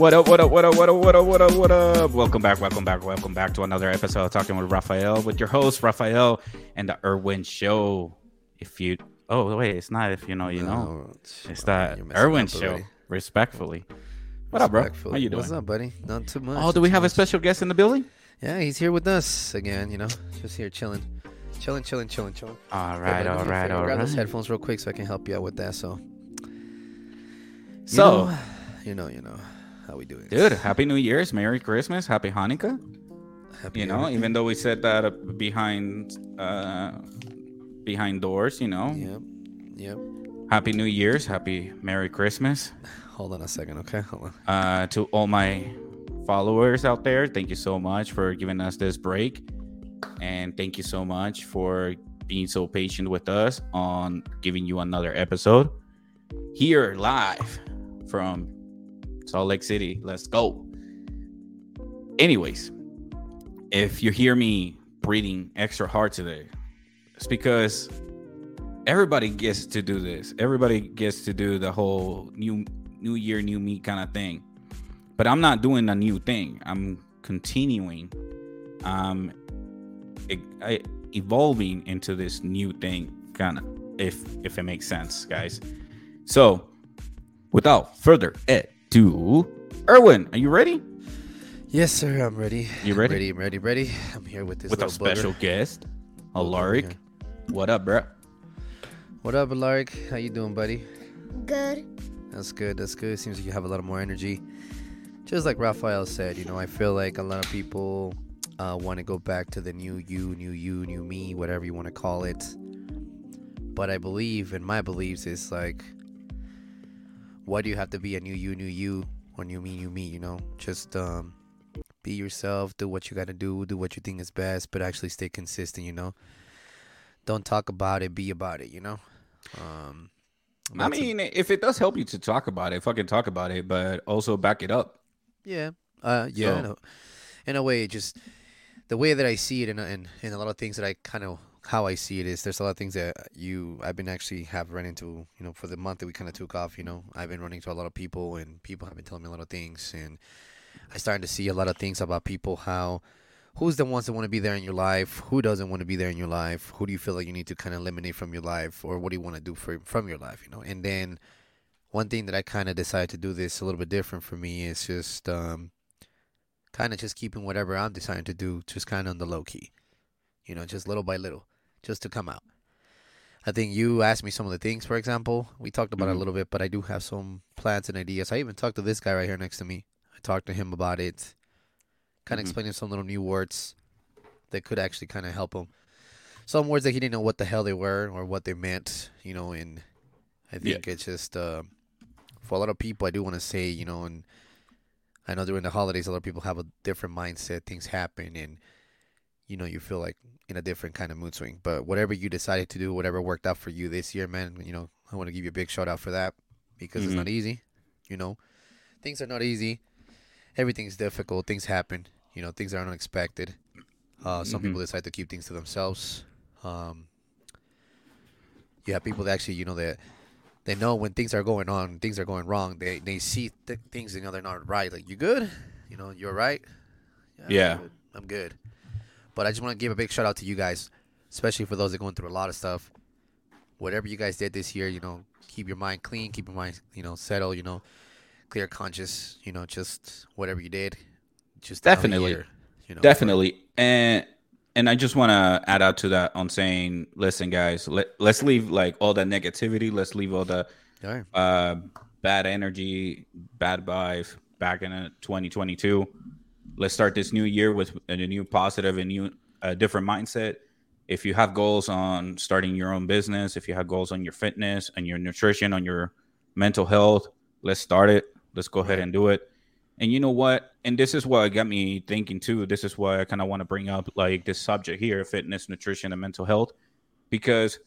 What up, what up, what up, what up, what up, what up, what up? Welcome back, welcome back, welcome back to another episode of Talking with Raphael with your host, Raphael, and the Irwin Show. If you, oh, wait, it's not if you know, you know. It's that Irwin Show, already. respectfully. What up, bro? How you doing? What's up, buddy? Not too much. Oh, do we have a special guest in the building? Yeah, he's here with us again. You know, just here chilling, chilling, chilling, chilling, chilling. All Yeah, right, but all me right, grab those headphones real quick so I can help you out with that. So, you So, know, you know, you know how we do it, dude, Happy New Year's, Merry Christmas, Happy Hanukkah. Happy You know, New- even though we said that uh, behind, uh, behind doors, you know, Yep, yep. Happy New Year's, Happy Merry Christmas. Hold on a second, okay? Hold on. uh, to all my followers out there, thank you so much for giving us this break. And thank you so much for being so patient with us on giving you another episode here live from Salt Lake City. Let's go. Anyways, if you hear me breathing extra hard today, it's because everybody gets to do this. Everybody gets to do the whole new new year, new me kind of thing. But I'm not doing a new thing. I'm continuing. Um, I, evolving into this new thing, kind of, if if it makes sense, guys. So, without further ado, Erwin, are you ready? Yes, sir. I'm ready. You I'm ready? ready. I'm ready. Ready. I'm here with this With a little booger. special guest, Alaric. What up, bro? What up, Alaric? How you doing, buddy? Good. That's good. That's good. Seems like you have a lot of more energy. Just like Raphael said, you know, I feel like a lot of people uh, want to go back to the new you, new you, new me, whatever you want to call it. But I believe, in my beliefs, is like, why do you have to be a new you, new you, or new me, new me? You know, just um, be yourself, do what you got to do, do what you think is best, but actually stay consistent. You know, don't talk about it, be about it. You know. Um, I that's a- mean, if it does help you to talk about it, fucking talk about it, but also back it up. Yeah. Uh yeah, in, a, in a way just the way that I see it and and, and a lot of things that I kind of how I see it is there's a lot of things that you I've been actually have run into, you know, for the month that we kind of took off, you know. I've been running to a lot of people and people have been telling me a lot of things and I started to see a lot of things about people how who's the ones that want to be there in your life, who doesn't want to be there in your life, who do you feel like you need to kind of eliminate from your life or what do you want to do for from your life, you know. And then one thing that I kind of decided to do this a little bit different for me is just um kind of just keeping whatever I'm deciding to do just kind of on the low key. You know, just little by little, just to come out. I think you asked me some of the things, for example. We talked about it Mhm. a little bit, but I do have some plans and ideas. I even talked to this guy right here next to me. I talked to him about it, kind of Mhm. explaining some little new words that could actually kind of help him. Some words that he didn't know what the hell they were or what they meant, you know, and I Yeah. think it's just uh, for a lot of people, I do want to say, you know, and I know during the holidays, a lot of people have a different mindset. Things happen, and you know, you feel like in a different kind of mood swing. But whatever you decided to do, whatever worked out for you this year, man, you know, I want to give you a big shout out for that because Mhm. it's not easy. You know, things are not easy. Everything's difficult. Things happen. You know, things are unexpected. Uh, some Mhm. people decide to keep things to themselves. Um, you have people that actually, you know, that they know when things are going on, things are going wrong. They they see th- things, you know, they're not right. Like, you good? You know, you're right. I'm Yeah. good. I'm good. But I just want to give a big shout out to you guys, especially for those that are going through a lot of stuff. Whatever you guys did this year, you know, keep your mind clean, keep your mind, you know, settled, you know, clear conscious, you know, just whatever you did, just Definitely. year, you know, Definitely. And and I just want to add out to that on saying, listen, guys, let, let's leave like all that negativity. Let's leave all the right. uh, bad energy, bad vibes back in uh, 2022. Let's start this new year with a new positive and new, a different mindset. If you have goals on starting your own business, if you have goals on your fitness and your nutrition, on your mental health, let's start it. Let's go ahead and do it. And you know what? And this is what got me thinking too. This is why I kind of want to bring up like this subject here: fitness, nutrition, and mental health, because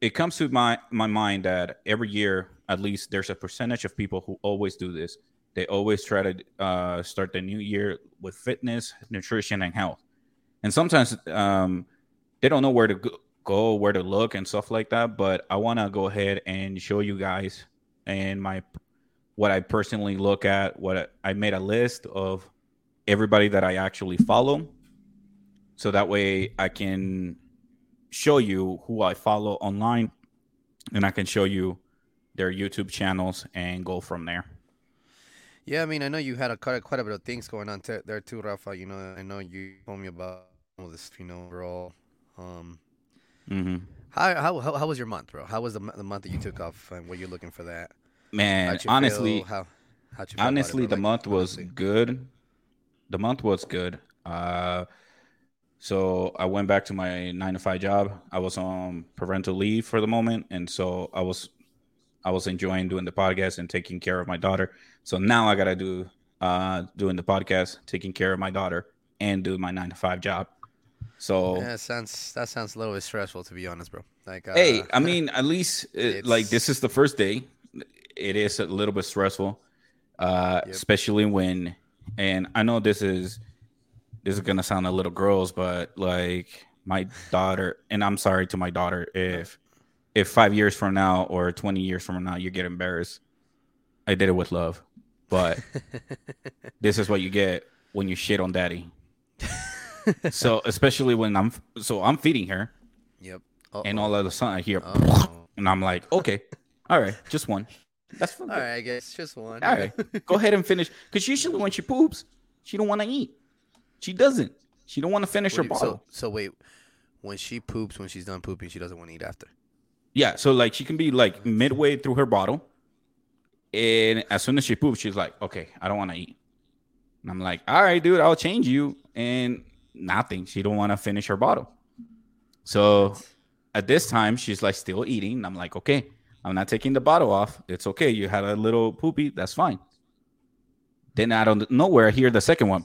it comes to my my mind that every year, at least, there's a percentage of people who always do this. They always try to uh, start the new year with fitness, nutrition, and health. And sometimes um, they don't know where to go- where to look, and stuff like that. But I want to go ahead and show you guys and my what I personally look at. What I, I made a list of everybody that I actually follow, so that way I can show you who I follow online, and I can show you their YouTube channels and go from there. Yeah, I mean, I know you had a quite, quite a bit of things going on t- there too, Rafa. You know, I know you told me about all this, you know, overall. Um, hmm how, how how how was your month, bro? How was the, the month that you took off, and were you looking for that? Man, honestly, feel? how how'd you about it, honestly, the Like, month was honestly. good. The month was good. Uh, so I went back to my nine to five job. I was on parental leave for the moment, and so I was, I was enjoying doing the podcast and taking care of my daughter. So now I gotta do, uh, doing the podcast, taking care of my daughter, and do my nine to five job. So Yeah, that sounds that sounds a little bit stressful, to be honest, bro. Like, uh, hey, I mean, at least uh, like this is the first day. It is a little bit stressful, uh, Yep. especially when, and I know this is this is gonna sound a little gross, but like my daughter, and I'm sorry to my daughter if if five years from now or twenty years from now you get embarrassed, I did it with love, but this is what you get when you shit on daddy. so especially when I'm so I'm feeding her, yep. and Uh-oh. all of a sudden I hear, Uh-oh. and I'm like, okay, all right, just one. That's fine. All right, I guess just one. All right, go ahead and finish. Because usually when she poops, she don't want to eat. She doesn't. She don't want to finish her What do you- bottle. so, so wait, when she poops, when she's done pooping, she doesn't want to eat after. Yeah, so like she can be like midway through her bottle, and as soon as she poops, she's like, okay, I don't want to eat. And I'm like, all right, dude, I'll change you. And nothing. She don't want to finish her bottle. So at this time, she's like still eating. And I'm like, okay, I'm not taking the bottle off. It's okay. You had a little poopy. That's fine. Then out of nowhere, I hear the second one.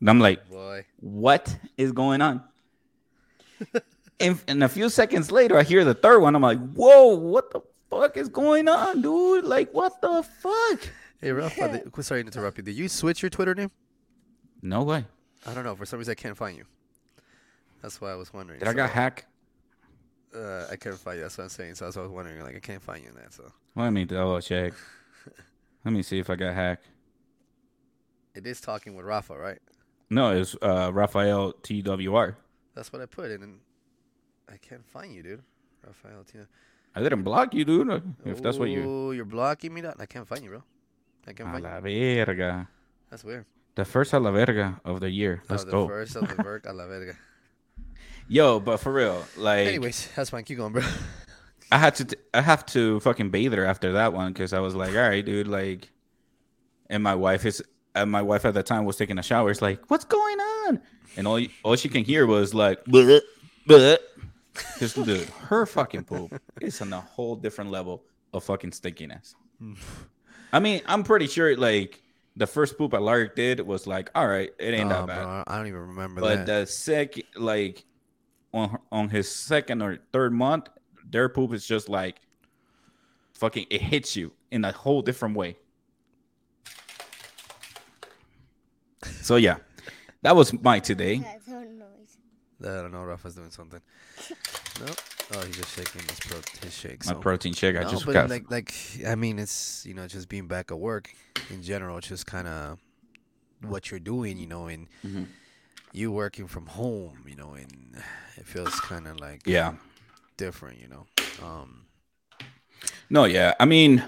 And I'm like, Boy, what is going on? and, and a few seconds later, I hear the third one. I'm like, whoa, what the fuck is going on, dude? Like, what the fuck? hey Rafa, did- sorry to interrupt you. Did you switch your Twitter name? No way. I don't know. For some reason, I can't find you. That's why I was wondering. Did I got hacked? Uh, I can't find you. That's what I'm saying. So that's what I was wondering. Like, I can't find you in that. So Let me double check. Let me see if I got hacked. it is talking with Rafa, right? No, it's uh, Raphael TWR. That's what I put in, and I can't find you, dude. Rafael Tina. I didn't block you, dude. If that's what you. Oh, you're blocking me. That I can't find you, bro. I can't find A la you. verga. That's weird. The first a la verga of the year. Oh, Let's oh, the go. first of the work a la verga. Yo, but for real, like, Anyways, that's fine. Keep going, bro. I had to, t- I have to fucking bathe her after that one because I was like, all right, dude, like, and my wife is, and my wife at the time was taking a shower. It's like, what's going on? And all, all she can hear was like, bleh, bleh. Just dude, her fucking poop is on a whole different level of fucking stinkiness. I mean, I'm pretty sure like the first poop Alaric did was like, all right, it ain't Oh, that bad. bro, I don't even remember But that. the second, like on on his second or third month, their poop is just like fucking. It hits you in a whole different way. So yeah, that was my today. That's no noise. I don't know. Rafa's doing something. No. Oh, he's just shaking his pro his shake. My protein shake. I no, just got. like like I mean, it's you know just being back at work in general. It's just kind of what you're doing, you know, and Mhm. you working from home, you know, and it feels kind of like yeah. different, you know. Um, No, yeah. I mean,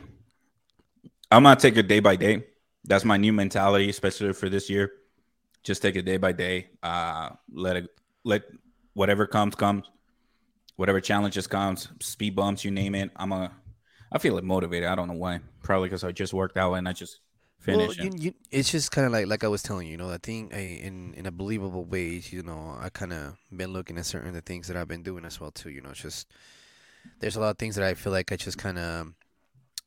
I'm gonna take it day by day. That's my new mentality, especially for this year. Just take it day by day. Uh, let it let whatever comes comes, whatever challenges comes, speed bumps, you name it. I'm a. I feel like motivated. I don't know why. Probably because I just worked out and I just finished. Well, you, you, it's just kind of like like I was telling you, you know, I think I, in in a believable way. you know, I kind of been looking at certain the things that I've been doing as well too. You know, it's just there's a lot of things that I feel like I just kind of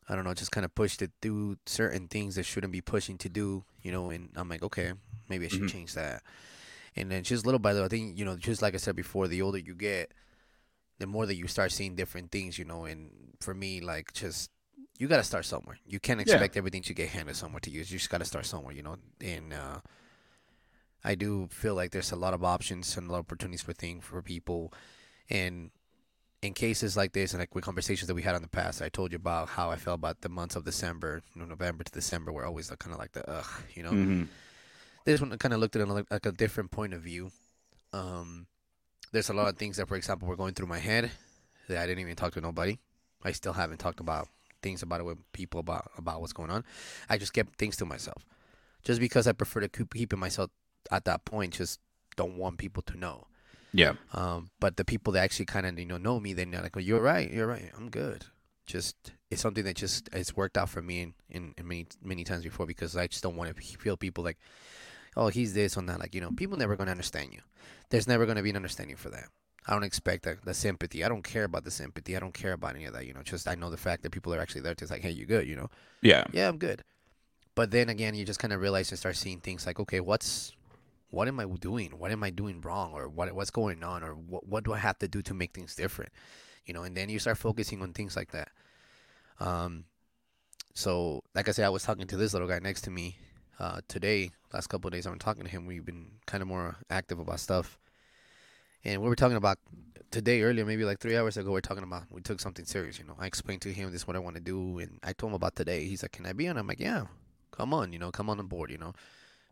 I don't know, just kind of pushed it through certain things that shouldn't be pushing to do. You know, and I'm like, okay, maybe I should Mhm. change that. And then just little by little, I think you know, just like I said before, the older you get, the more that you start seeing different things. You know, and for me, like just you got to start somewhere. You can't Yeah. expect everything to get handed somewhere to you. You just got to start somewhere, you know. And uh, I do feel like there's a lot of options and a lot of opportunities for things for people, and in cases like this and like with conversations that we had in the past, I told you about how I felt about the months of December, you know, November to December, were always like, kind of like the ugh, you know. Mhm. This one I kind of looked at it like, like a different point of view. Um, there's a lot of things that, for example, were going through my head that I didn't even talk to nobody. I still haven't talked about things about it with people about about what's going on. I just kept things to myself, just because I prefer to keep keeping myself at that point. Just don't want people to know. Yeah. Um, but the people that actually kind of you know know me, then they're like, "Well, you're right, you're right, I'm good." Just it's something that just it's worked out for me in, in, in many many times before because I just don't want to feel people like, "Oh, he's this or that." Like you know, people never gonna understand you. There's never gonna be an understanding for that. I don't expect the, the sympathy. I don't care about the sympathy. I don't care about any of that. You know, just I know the fact that people are actually there to like, "Hey, you good?" You know Yeah. yeah, I'm good. But then again, you just kind of realize and start seeing things like, okay, what's what am I doing? What am I doing wrong, or what what's going on, or what what do I have to do to make things different? You know, and then you start focusing on things like that. Um, so like I said, I was talking to this little guy next to me uh, today. Last couple of days, I've been talking to him. We've been kind of more active about stuff, and we were talking about today earlier, maybe like three hours ago. We are talking about we took something serious. You know, I explained to him this is what I want to do, and I told him about today. He's like, "Can I be on?" I'm like, "Yeah, come on. You know, come on the board. You know,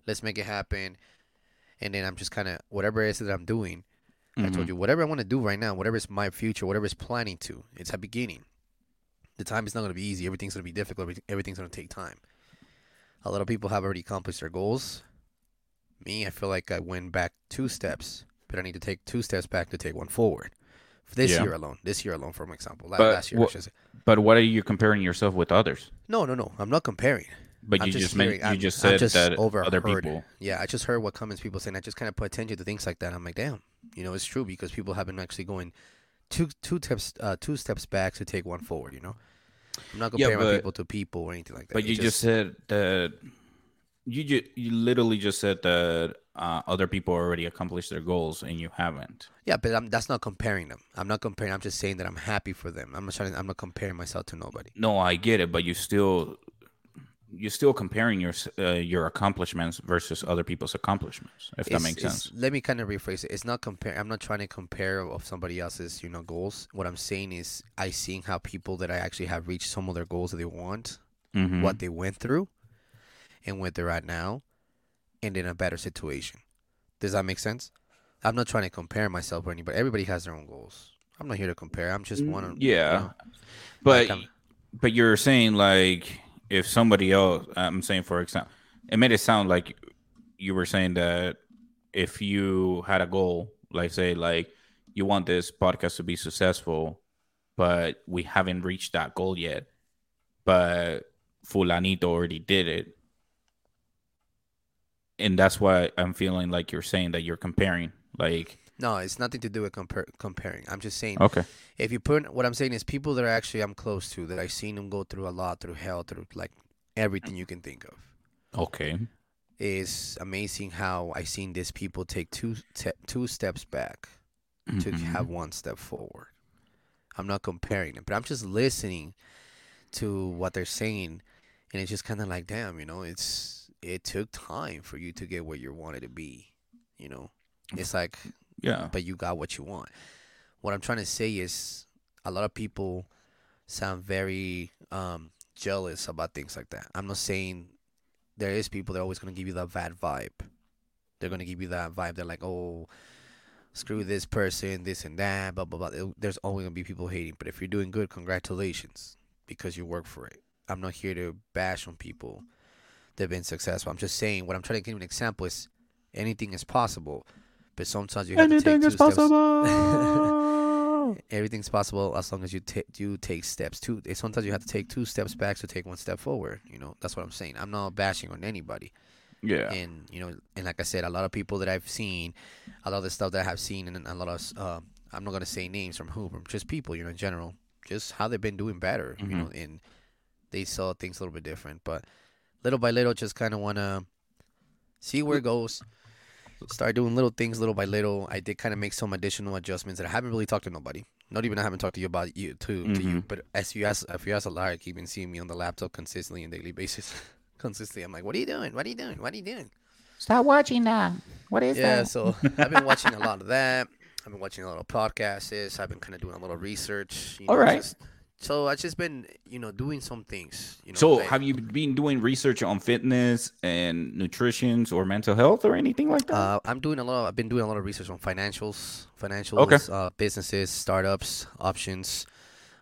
let's make it happen." And then I'm just kind of whatever it is that I'm doing. I told Mhm. you whatever I want to do right now, whatever is my future, whatever is planning to. It's a beginning. The time is not going to be easy. Everything's going to be difficult. Everything's going to take time. A lot of people have already accomplished their goals. Me, I feel like I went back two steps, but I need to take two steps back to take one forward. For this Yeah. year alone, this year alone, for example, But last year, should. But what are you comparing yourself with others? No, no, no. I'm not comparing. But I'm you just just, meant, you just said just that other overheard. people. Yeah, I just heard what comments people saying. I just kind of put attention to things like that. I'm like, damn, you know, it's true because people have been actually going two two steps uh, two steps back to take one forward. You know, I'm not Yeah, comparing my but- people to people or anything like that. But It you just, said that you you literally just said that uh, other people already accomplished their goals and you haven't. yeah, but I'm, that's not comparing them. I'm not comparing. I'm just saying that I'm happy for them. I'm not trying. I'm not comparing myself to nobody. No, I get it, but you still you're still comparing your uh, your accomplishments versus other people's accomplishments. If that makes sense. Let me kind of rephrase it. It's not compare. I'm not trying to compare of somebody else's, you know, goals. What I'm saying is, I seeing how people that I actually have reached some of their goals that they want, Mhm. what they went through, and where they're at now, and in a better situation. Does that make sense? I'm not trying to compare myself or anybody. Everybody has their own goals. I'm not here to compare. I'm just one. Mm, Yeah, You know, but like but you're saying like if somebody else, I'm saying for example, it made it sound like you were saying that if you had a goal, like say like you want this podcast to be successful, but we haven't reached that goal yet, but fulanito already did it. And that's why I'm feeling like you're saying that you're comparing. Like, no, it's nothing to do with compar- comparing. I'm just saying okay, if you put what I'm saying is people that are actually I'm close to that I've seen them go through a lot through hell through like everything you can think of. okay, It's amazing how I've seen these people take two te- two steps back to Mhm. have one step forward. I'm not comparing them, but I'm just listening to what they're saying, and it's just kind of like, damn, you know, it's it took time for you to get where you wanted to be, you know. It's like yeah, but you got what you want. What I'm trying to say is a lot of people sound very um, jealous about things like that. I'm not saying there is people that are always going to give you that bad vibe. They're going to give you that vibe. They're like, oh, screw this person, this and that, blah, blah, blah. There's always going to be people hating. But if you're doing good, congratulations because you work for it. I'm not here to bash on people that have been successful. I'm just saying what I'm trying to give an example is anything is possible. But sometimes you have to take two steps. Possible. Everything's possible as long as you take you take steps. Two. Sometimes you have to take two steps back to take one step forward. You know that's what I'm saying. I'm not bashing on anybody. yeah. And you know, and like I said, a lot of people that I've seen, a lot of the stuff that I have seen, and a lot of uh, I'm not gonna say names from who, but just people, you know, in general, just how they've been doing better. You know, and they saw things a little bit different, but little by little, just kind of wanna see where it goes. Start doing little things little by little. I did kind of make some additional adjustments that I haven't really talked to nobody. Not even I haven't talked to you about you to to you. Mhm. But as you ask, if you ask Alaric, you've been seeing me on the laptop consistently on daily basis. consistently, I'm like, what are you doing? What are you doing? What are you doing? Stop watching that. What is Yeah, that? Yeah, so I've been watching a lot of that. I've been watching a lot of podcasts. I've been kind of doing a little research. You All know, right. just- so I've just been, you know, doing some things. You know, So, like- have you been doing research on fitness and nutrition or mental health or anything like that? Uh, I'm doing a lot. I've been doing a lot of research on financials, financials, Okay. uh, businesses, startups, options,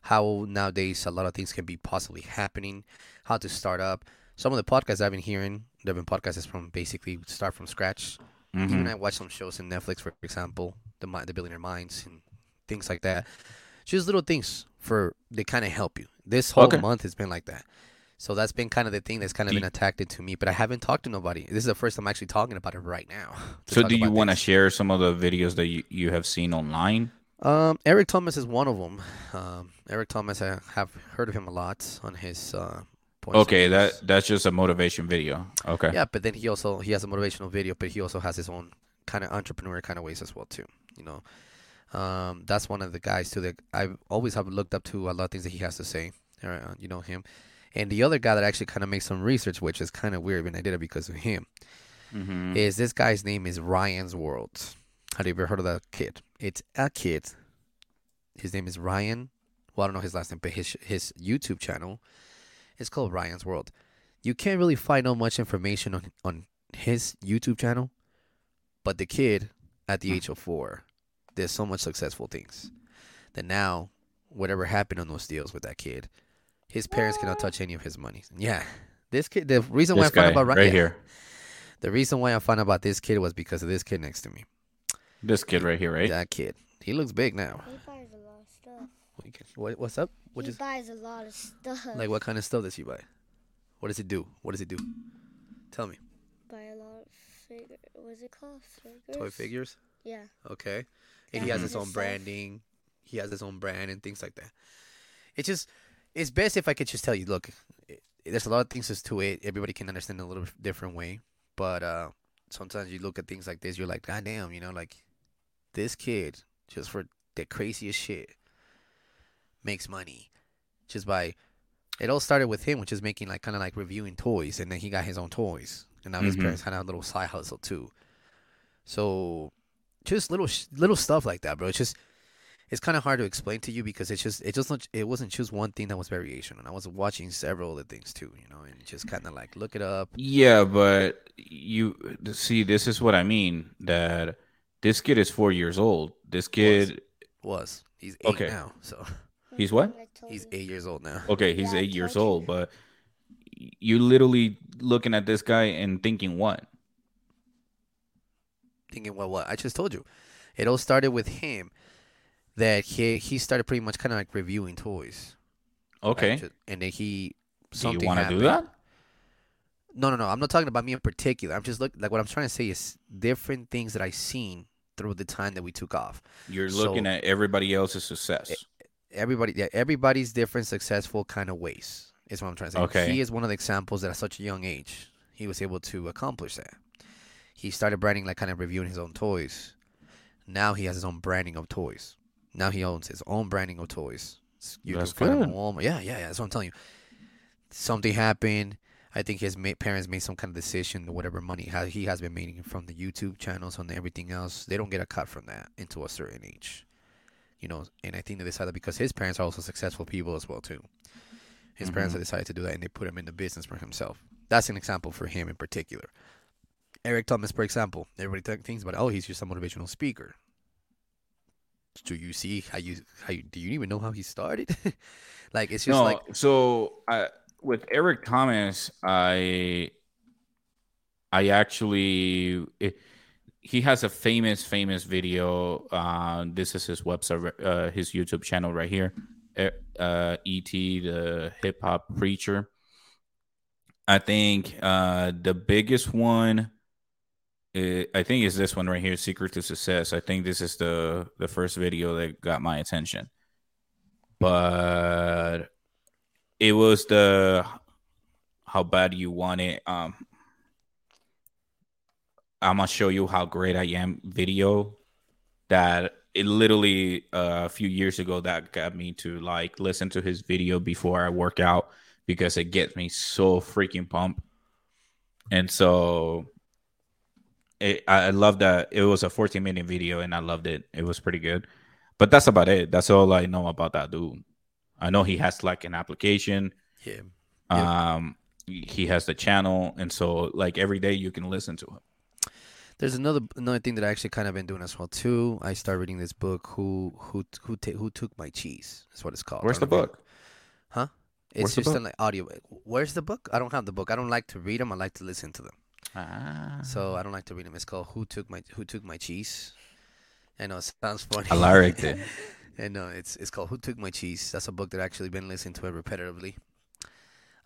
how nowadays a lot of things can be possibly happening, how to start up. Some of the podcasts I've been hearing, they've been podcasts from basically start from scratch. Mhm. Even I watch some shows in Netflix, for example, the the Billionaire Minds and things like that. Just little things for they kind of help you. This whole Okay. month has been like that. So that's been kind of the thing that's kind of been attracted to me, but I haven't talked to nobody. This is the first time I'm actually talking about it right now. So, do you want to share some of the videos that you, you have seen online? Um, Eric Thomas is one of them. Um, Eric Thomas, I have heard of him a lot on his. Uh, Okay, that that's just a motivation video. Okay. Yeah, but then he also he has a motivational video, but he also has his own kind of entrepreneur kind of ways as well too. You know, um, that's one of the guys too that I always have looked up to a lot of things that he has to say. Uh, you know him, and the other guy that actually kind of makes some research, which is kind of weird, and I did it because of him. Mhm. Is this guy's name is Ryan's World? Have you ever heard of that kid? It's a kid. His name is Ryan. Well, I don't know his last name, but his his YouTube channel is called Ryan's World. You can't really find out much information on on his YouTube channel, but the kid at the Hmm. age of four did so much successful things that now whatever happened on those deals with that kid, his parents cannot touch any of his money. Yeah, this kid. The reason why This I found out about right Ryan, here. the reason why I found out about this kid was because of this kid next to me. This kid right here, right? That kid. He looks big now. He buys a lot of stuff. What, what's up? What he is buys a lot of stuff. like? What kind of stuff does he buy? What does he do? What does he do? Tell me. buy a lot of figure. What's it called? Figures. Toy figures. Yeah. Okay. And he has his His own stuff. branding. He has his own brand and things like that. It's just, it's best if I could just tell you, look, it, there's a lot of things as to it. Everybody can understand a little different way, but uh, sometimes you look at things like this, you're like, God damn, you know, like this kid just for the craziest shit makes money just by. It all started with him, which is making like kind of like reviewing toys, and then he got his own toys, and now his Mhm. parents had a little side hustle too. So just little little stuff like that, bro. It's just it's kind of hard to explain to you because it's just it just not, it wasn't just one thing that was variation, and I was watching several other things too, you know, and just kind of like look it up. Yeah, but you see, this is what I mean. That this kid is four years old. This kid, Was he's eight Okay. now, so He's what? He's eight years old now. okay, he's Yeah, eight years you. old, but you literally looking at this guy and thinking what? Thinking, well, what I just told you, it all started with him. That he he started pretty much kind of like reviewing toys. Okay, and then he do you want to do that? No, no, no. I'm not talking about me in particular. I'm just look like what I'm trying to say is different things that I've seen through the time that we took off. You're So- looking at everybody else's success. Everybody, yeah, everybody's different, successful kind of ways. Is what I'm trying to say. Okay. He is one of the examples that at such a young age he was able to accomplish that. He started branding like kind of reviewing his own toys. Now he has his own branding of toys. Now he owns his own branding of toys. You That's can find good. Walmart. Yeah, yeah, yeah. That's what I'm telling you. Something happened. I think his ma- parents made some kind of decision, or whatever money he has been making from the YouTube channels and everything else. They don't get a cut from that until a certain age, you know. And I think they decided because his parents are also successful people as well too. His parents Mhm. have decided to do that, and they put him in the business for himself. That's an example for him in particular. Eric Thomas, for example, everybody th- thinks about, oh, he's just a motivational speaker. Do you see how you how you, do you even know how he started? like it's just no, like so with Eric Thomas, I I actually it, he has a famous famous video. Uh, this is his website, uh, his YouTube channel right here. Uh, ET the hip hop preacher. I think uh, the biggest one. I- I think it's this one right here, "Secret to Success." I think this is the the first video that got my attention, but it was the how bad you want it. Um, I'm gonna show you how great I am video that it literally uh, a few years ago that got me to like listen to his video before I work out because it gets me so freaking pumped. And so it, I I love that it was a 14 minute video and I loved it. It was pretty good. But that's about it. That's all I know about that dude. I know he has like an application. Yeah. Yeah. Um, he has the channel, and so like every day you can listen to him. There's another another thing that I actually kind of been doing as well too. I started reading this book. Who who who ta- who took my cheese? That's what it's called. Where's the don't know if you- book? Huh? It's the just an like, audio. Where's the book? I don't have the book. I don't like to read them. I like to listen to them. Ah, So I don't like to read them. It's called "Who Took My Who Took My Cheese." I know it sounds funny. Alaric liked it. and no, it's it's called "Who Took My Cheese." That's a book that I actually been listening to it repetitively.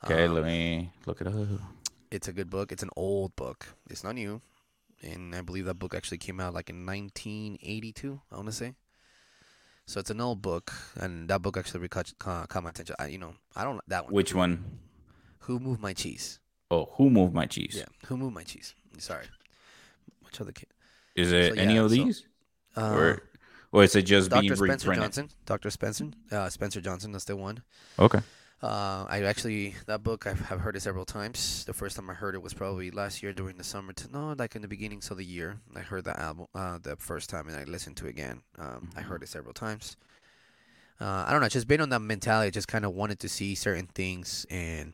Okay, Um, let me look it up. it's a good book. It's an old book. It's not new, and I believe that book actually came out like in 1982. I want to say. So it's an old book, and that book actually recaught, ca- caught my attention. I, you know, I don't that one. Which one? Who moved my cheese? Oh, who moved my cheese? Yeah, who moved my cheese? Sorry. Which other kid? Is it So, any yeah, of so- these, Uh, or or is it just being Dr. Spencer reprinted? Johnson. Dr. Spencer. Uh, Spencer Johnson. That's the one. Okay. Uh, I actually that book I've have heard it several times. The first time I heard it was probably last year during the summer. To, no, like in the beginnings of the year, I heard the album uh, the first time, and I listened to it again. Um, I heard it several times. Uh, I don't know, just based on that mentality, I just kind of wanted to see certain things, and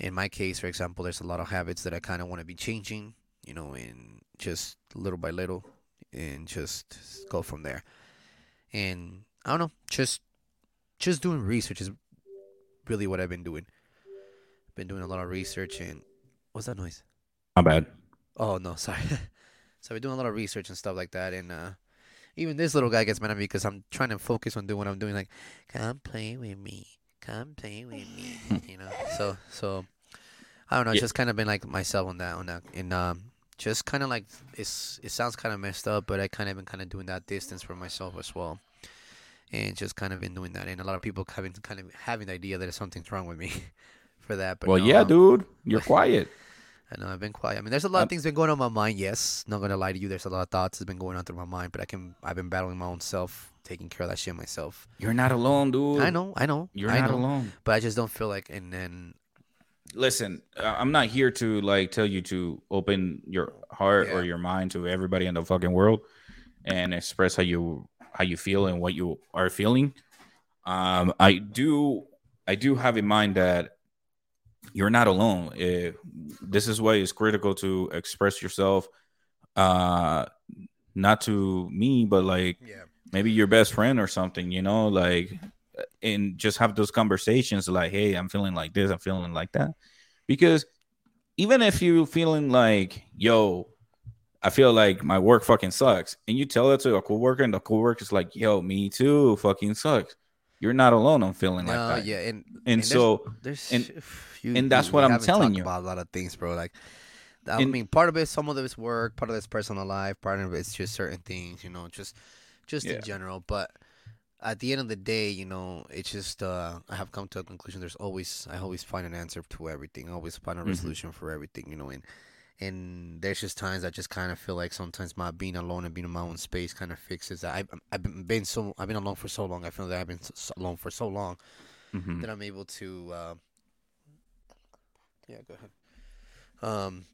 in my case, for example, there's a lot of habits that I kind of want to be changing, you know, and just little by little, and just go from there. And I don't know, just just doing research is really what I've been doing. Been doing a lot of research and what's that noise? Not bad. Oh no, sorry. so I've been doing a lot of research and stuff like that, and uh, even this little guy gets mad at me because I'm trying to focus on doing what I'm doing. Like, come play with me, come play with me, you know. So so I don't know. It's Yeah. just kind of been like myself on that on that, and um, just kind of like it's it sounds kind of messed up, but I kind of been kind of doing that distance for myself as well. And just kind of been doing that, and a lot of people having kind of having the idea that something's wrong with me for that. But well, no, yeah, um, dude, you're quiet. I know I've been quiet. I mean, there's a lot of Um, things been going on in my mind. Yes, not gonna lie to you. There's a lot of thoughts that's been going on through my mind, but I can. I've been battling my own self, taking care of that shit myself. You're not alone, dude. I know, I know, You're I not know, alone. but I just don't feel like. And then Listen, uh, I'm not here to like tell you to open your heart or your mind to everybody in the fucking world and express how you how you feel and what you are feeling. Um, I do I do have in mind that you're not alone. Eh, this is why it's critical to express yourself, uh, not to me, but like yeah, maybe your best friend or something, you know, like and just have those conversations like, hey, I'm feeling like this, I'm feeling like that. Because even if you're feeling like, yo, I feel like my work fucking sucks, and you tell that to a coworker, and the coworker's like, yo, me too, fucking sucks. You're not alone I'm feeling like no, that. yeah, and And there's- so there's and- you- and that's what I'm telling you. about a lot of things, bro. Like, I And- mean, part of it, some of it is work, part of it's personal life, part of it's just certain things, you know, just just Yeah. in general. But at the end of the day, you know, it's just uh, I have come to a conclusion. There's always I always find an answer to everything. I always find a Mhm. resolution for everything, you know, and and there's just times I just kind of feel like sometimes my being alone and being in my own space kind of fixes that. I've I've been, so I've been alone for so long. I feel that I've been so, alone for so long mhm. that I'm able to. Uh, yeah, go ahead. Um,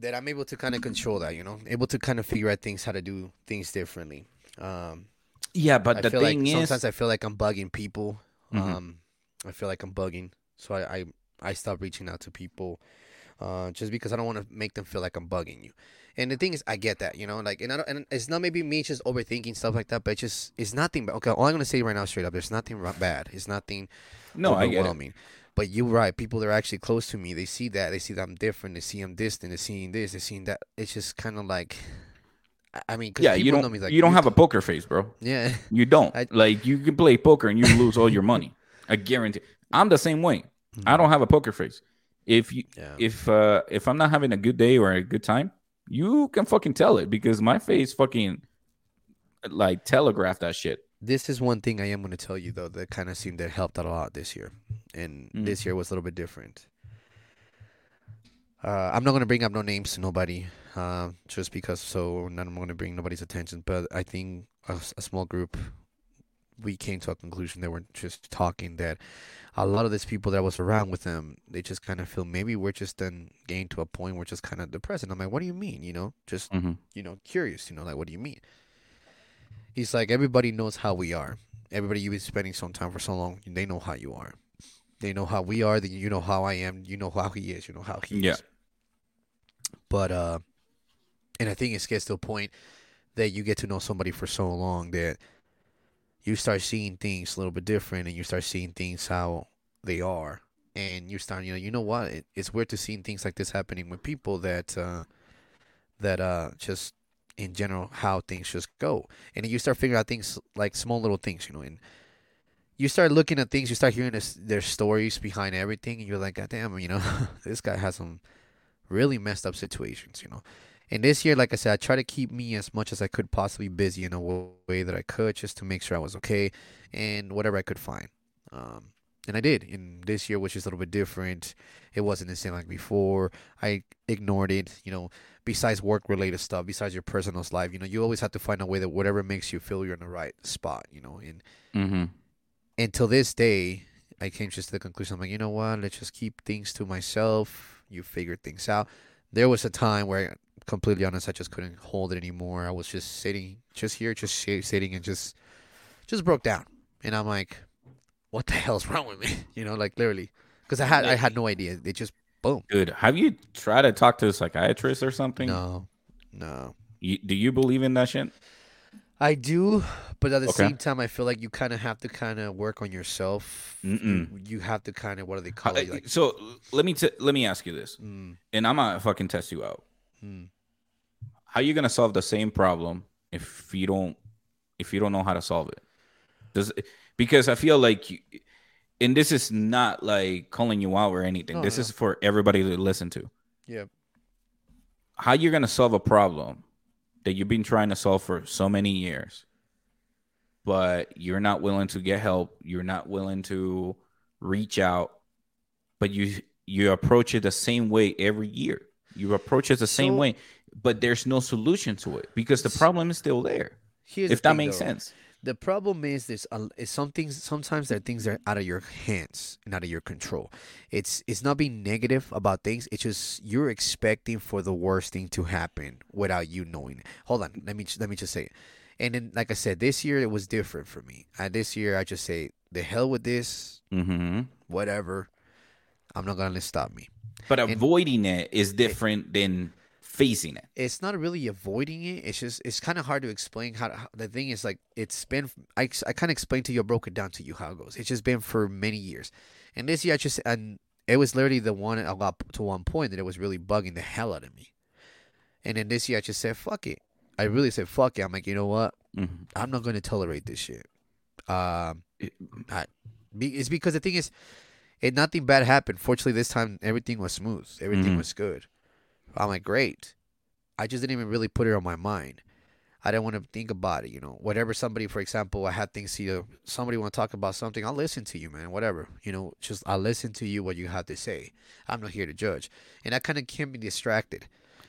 that I'm able to kind of control that, you know, able to kind of figure out things, how to do things differently. Um, yeah, but I the feel thing like is, sometimes I feel like I'm bugging people. Mhm. Um, I feel like I'm bugging, so I I, I stop reaching out to people, uh, just because I don't want to make them feel like I'm bugging you. And the thing is, I get that, you know, like, and I don't, and it's not maybe me just overthinking stuff like that, but it's just it's nothing. But okay, all I'm gonna say right now, straight up, there's nothing bad. It's nothing no, I get it. overwhelming. But you're right. People that are actually close to me, they see that. They see that I'm different. They see I'm distant. They're seeing this. They're seeing that. It's just kind of like, I- mean, Yeah, you don't know me like you don't have a poker face, bro. yeah. You don't. I- like you can play poker and you lose all your money. I guarantee. I'm the same way. I don't have a poker face. If you Yeah. if uh if I'm not having a good day or a good time, you can fucking tell it because my face fucking like telegraph that shit. This is one thing I am going to tell you though that kind of seemed that helped out a lot this year, and Mm. this year was a little bit different. Uh, I'm not going to bring up no names to nobody, uh, just because. So not I'm going to bring nobody's attention. But I think a small group we came to a conclusion that we're just talking that a lot of these people that was around with them, they just kind of feel maybe we're just then getting to a point where just kind of depressed. And I'm like, what do you mean? You know, just Mhm. you know, curious. You know, like what do you mean? He's like, everybody knows how we are. Everybody you've been spending some time for so long, they know how you are. They know how we are. Then you know how I am. You know how he is. You know how he Yeah. is. But uh, and I think it gets to a point that you get to know somebody for so long that you start seeing things a little bit different, and you start seeing things how they are, and you start, you know, you know what? It, it's weird to seeing things like this happening with people that uh, that uh just in general how things just go, and you start figuring out things like small little things, you know, and you start looking at things, you start hearing this, their stories behind everything, and you're like, God damn, you know, this guy has some really messed up situations, you know. And this year, like I said, I try to keep me as much as I could possibly busy in a way that I could, just to make sure I was okay, and whatever I could find. Um, and I did. And this year, which is a little bit different, it wasn't the same like before. I ignored it, you know. Besides work-related stuff, besides your personal life, you know, you always have to find a way that whatever makes you feel you're in the right spot, you know. And Mm-hmm. until this day, I came just to the conclusion. I'm like, you know what? Let's just keep things to myself. You figure things out. There was a time where, completely honest, I just couldn't hold it anymore. I was just sitting, just here, just sitting, and just, just broke down. And I'm like, what the hell's wrong with me? You know, like literally, because I had, I had no idea. It just boom. Dude, have you tried to talk to a psychiatrist or something? No, no. You, do you believe in that shit? I do, but at the Okay. same time, I feel like you kind of have to kind of work on yourself. Mm-mm. You, have to kind of what do they call it? Like, so let me t- let me ask you this, mm, and I'm gonna fucking test you out. mm. How you gonna solve the same problem if you don't if you don't know how to solve it? Does because I feel like you, and this is not like calling you out or anything. No, this no. is for everybody to listen to. yeah. How you gonna solve a problem that you've been trying to solve for so many years, but you're not willing to get help. You're not willing to reach out, but you you approach it the same way every year. You approach it the same So- way, but there's no solution to it because the problem is still there. If that makes though. sense. The problem is there's a, is some things. Sometimes there are things that are out of your hands and out of your control. It's it's not being negative about things. It's just you're expecting for the worst thing to happen without you knowing it. Hold on, let me let me just say it. And then, like I said, this year it was different for me. Uh, this year I just say the hell with this, hmm whatever. I'm not gonna let stop me. But avoiding it is different than facing it. it's not really avoiding it. It's just it's kind of hard to explain how, how the thing is like it's been. I I kind of explained to you, I broke it down to you how it goes. It's just been for many years, and this year I just and it was literally the one I got to one point that it was really bugging the hell out of me, and then this year I just said fuck it. I really said fuck it. I'm like you know what? Mhm. I'm not going to tolerate this shit. Um, I, it's because the thing is, it nothing bad happened. Fortunately, this time everything was smooth. Everything Mhm. was good. I'm like, great. I just didn't even really put it on my mind. I didn't want to think about it. You know, whatever somebody, for example, I had things to somebody want to talk about something. I'll listen to you, man. Whatever. You know, just I'll listen to you what you have to say. I'm not here to judge, and I kind of can't be distracted.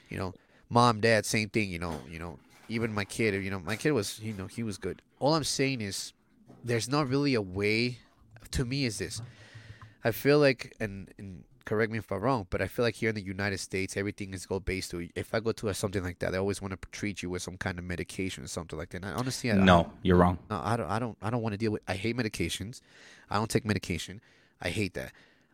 You know, mom, dad, same thing. You know, you know, even my kid. You know, my kid was, you know, he was good. All I'm saying is, there's not really a way. To me, is this. I feel like, and, and correct me if I'm wrong, but I feel like here in the United States, everything is go based to. If I go to a, something like that, they always want to treat you with some kind of medication or something like that. And I, honestly, I, No, you're wrong. no, I don't. I don't. I don't want to deal with. I hate medications. I don't take medication. I hate that.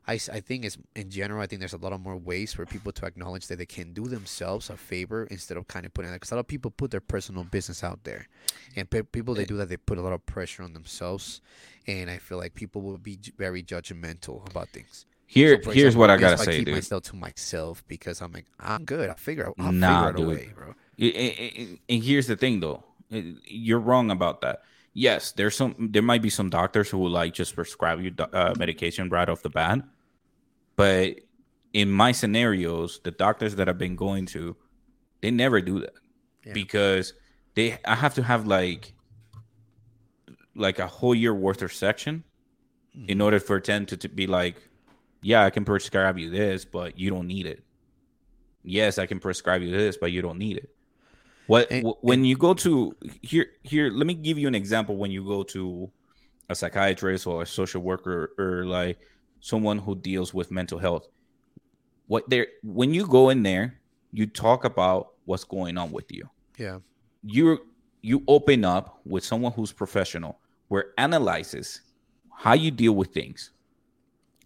I, I think it's in general. I think there's a lot of more ways for people to acknowledge that they can do themselves a favor instead of kind of putting that. Because a lot of people put their personal business out there, and pe- people they do that they put a lot of pressure on themselves, and I feel like people will be very judgmental about things. Here, So, here's example, what I gotta if say, keep dude. myself to myself because I'm like I'm good. I figure. out- I'll Nah, figure out dude. way, bro. I- I- I- And here's the thing, though, you're wrong about that. Yes, there's some. There might be some doctors who will like just prescribe you uh, medication right off the bat, but in my scenarios, the doctors that I've been going to, they never do that Yeah. because they. I have to have like, like a whole year worth of section, in order for them to, to be like, yeah, I can prescribe you this, but you don't need it. Yes, I can prescribe you this, but you don't need it. What And- wh- when you go to here here? Let me give you an example. When you go to a psychiatrist or a social worker or like someone who deals with mental health what they when you go in there you talk about what's going on with you Yeah. you you open up with someone who's professional where analyzes how you deal with things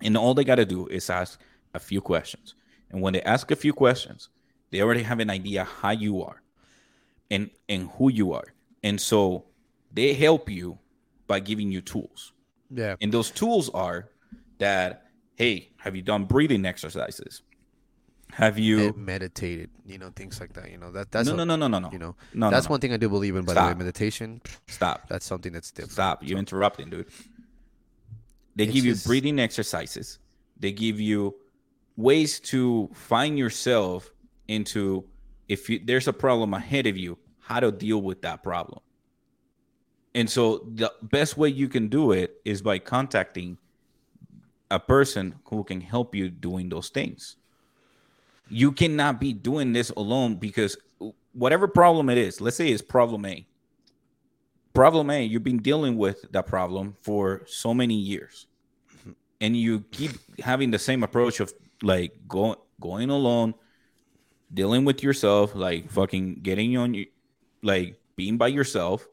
and all they got to do is ask a few questions and when they ask a few questions they already have an idea how you are and and who you are and so they help you by giving you tools Yeah. and those tools are that hey have you done breathing exercises have you Med- meditated, you know, things like that. You know, that that's no, a- no no no no no you know, no that's no, no. one thing I do believe in. By the way, meditation. stop That's something that's different. Stop. You interrupting, dude. They It's give you breathing exercises. They give you ways to find yourself into if you, there's a problem ahead of you, how to deal with that problem. And so the best way you can do it is by contacting a person who can help you doing those things. You cannot be doing this alone because whatever problem it is, let's say it's problem A problem A, you've been dealing with that problem for so many years, mm-hmm. and you keep having the same approach of like going going alone, dealing with yourself, like fucking getting on you, like being by yourself,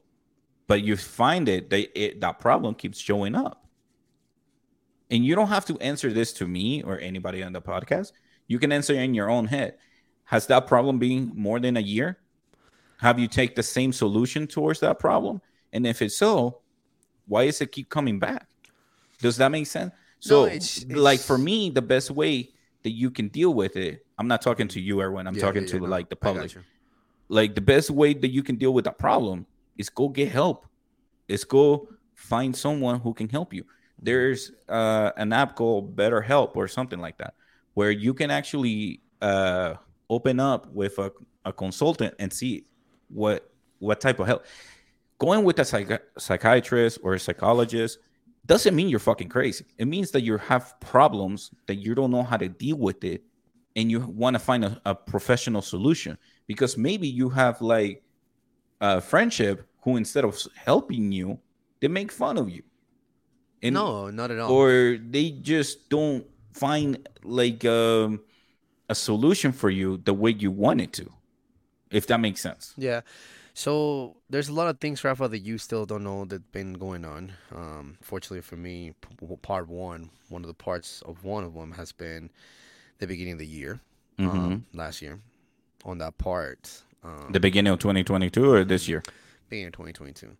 but you find it that it, that problem keeps showing up, and you don't have to answer this to me or anybody on the podcast. You can answer in your own head. Has that problem been more than a year? Have you take the same solution towards that problem? And if it's so, why does it keep coming back? Does that make sense? So, it's- like for me, the best way that you can deal with it, I'm not talking to you, Erwin. I'm Yeah, talking yeah, to yeah, no, like the public. Like the best way that you can deal with that problem is go get help. Is go find someone who can help you. There's uh, an app called BetterHelp or something like that, where you can actually uh, open up with a, a consultant and see what what type of help. Going with a psych- psychiatrist or a psychologist doesn't mean you're fucking crazy. It means that you have problems that you don't know how to deal with it, and you want to find a, a professional solution because maybe you have like a friendship who instead of helping you, they make fun of you. And no, not at all. or they just don't find like um, a solution for you the way you want it to, if that makes sense. Yeah. So there's a lot of things, Rafa, that you still don't know that been going on. Um, fortunately for me, part one, one of the parts of one of them has been the beginning of the year, um, last year. On that part, um, The beginning of 2022 or this year? beginning of 2022,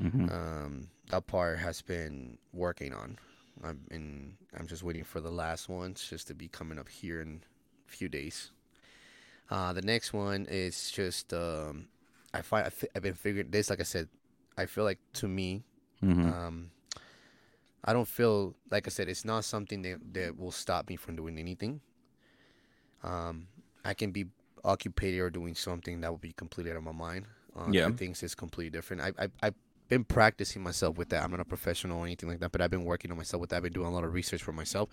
Mhm. um, that part has been working on. I've been, I'm just waiting for the last ones just to be coming up here in a few days. Uh, the next one is just um, I find I I've been figuring this. Like I said, I feel like to me, Mhm. um, I don't feel like I said it's not something that that will stop me from doing anything. Um, I can be occupied or doing something that will be completely out of my mind. Uh, Yeah. things is completely different. I I I've been practicing myself with that. I'm not a professional or anything like that, but I've been working on myself with that. I've been doing a lot of research for myself,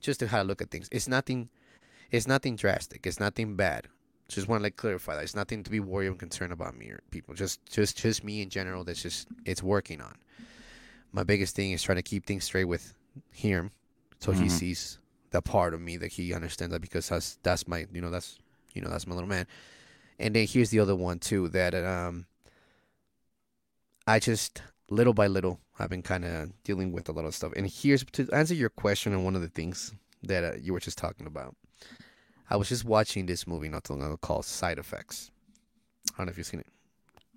just to how to look at things. It's nothing. It's nothing drastic. It's nothing bad. Just want to like clarify that it's nothing to be worried and concerned about me or people. Just just just me in general. That's just it's working on. My biggest thing is trying to keep things straight with him, so he Mhm. sees that part of me that he understands that because that's that's my you know that's you know that's my little man. And then here's the other one too that um I just little by little I've been kind of dealing with a lot of stuff. And here's to answer your question on one of the things that uh, you were just talking about. I was just watching this movie not too long ago called Side Effects. I don't know if you've seen it.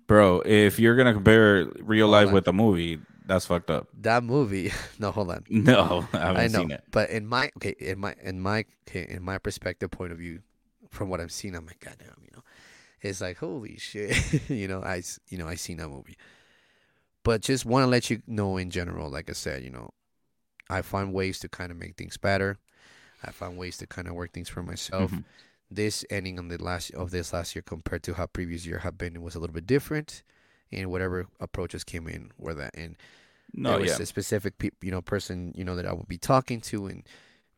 Bro, if you're gonna compare real Hold life on. with a movie, that's fucked up. That movie, no, hold on. No, I haven't I know, seen it. but in my okay, in my in my okay, in my perspective point of view, from what I'm seeing, I'm like, goddamn, you know, it's like holy shit, you know, I you know I seen that movie, but just want to let you know in general, like I said, you know, I find ways to kind of make things better. I found ways to kind of work things for myself. Mhm. This ending on the last of this last year compared to how previous year have been, was a little bit different, and whatever approaches came in were that and No, there was yeah. a specific pe- you know person you know that I would be talking to and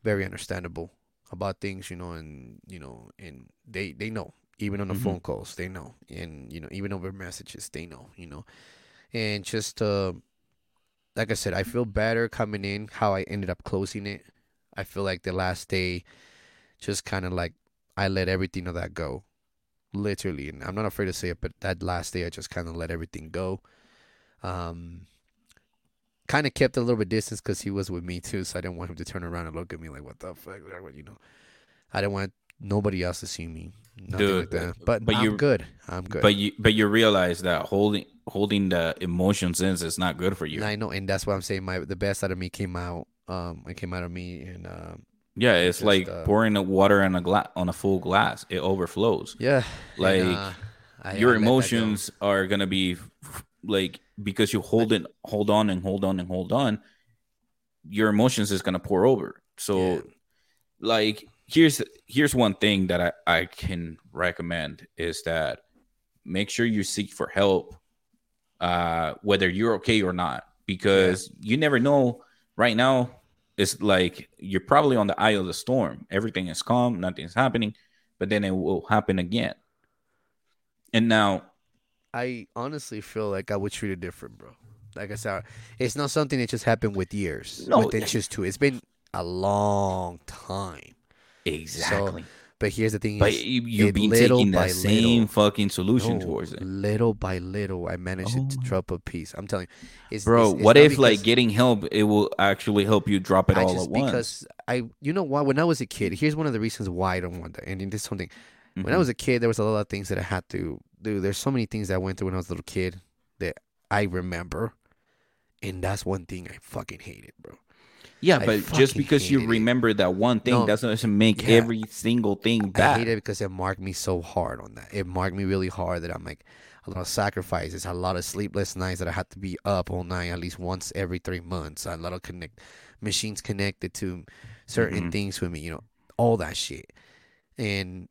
very understandable about things you know and you know and they they know even on the Mhm. phone calls they know and you know even over messages they know you know and just uh like I said, I feel better coming in. How I ended up closing it. I feel like the last day, just kind of like I let everything of that go, literally. And I'm not afraid to say it, but that last day I just kind of let everything go. Um, kind of kept a little bit distance because he was with me too, so I didn't want him to turn around and look at me like, "What the fuck?" You know, I didn't want nobody else to see me, nothing Dude, like that. But, but I'm you- good. I'm good. But you but you realize that holding holding the emotions in is not good for you. I know, and that's why I'm saying my the best out of me came out. Um, it came out of me, and um, Yeah, it's Just, like uh, pouring the water on a glass on a full glass. It overflows. yeah, Like, and, uh, I- Your I emotions are gonna be like because you hold it, hold on and hold on and hold on. Your emotions is gonna pour over. So, Yeah. like here's here's one thing that I I can recommend is that make sure you seek for help, uh, whether you're okay or not, because you never know. Right now, it's like you're probably on the eye of the storm. Everything is calm, nothing's happening, but then it will happen again. And now, I honestly feel like I would treat it different, bro. Like I said, it's not something that just happened with years. No, within just two. It's been a long time. exactly. But here's the thing: but you've been taking that same little- fucking solution no, towards it, little by little, I managed Oh to drop a piece. I'm telling you, it's, bro. it's- it's what if like getting help? It will actually help you drop it I all just at once. because I, you know what? When I was a kid, here's one of the reasons why I don't want that. And this is something. When I Mhm. was a kid, there was a lot of things that I had to do. There's so many things that I went through when I was a little kid that I remember, and that's one thing I fucking hated, bro. Yeah, I but just because you it. remember that one thing No, doesn't make yeah. every single thing bad. I hate it because it marked me so hard on that. It marked me really hard that I'm like a lot of sacrifices, a lot of sleepless nights that I had to be up all night at least once every three months. A lot of connect machines connected to certain Mhm. things with me, you know, all that shit. And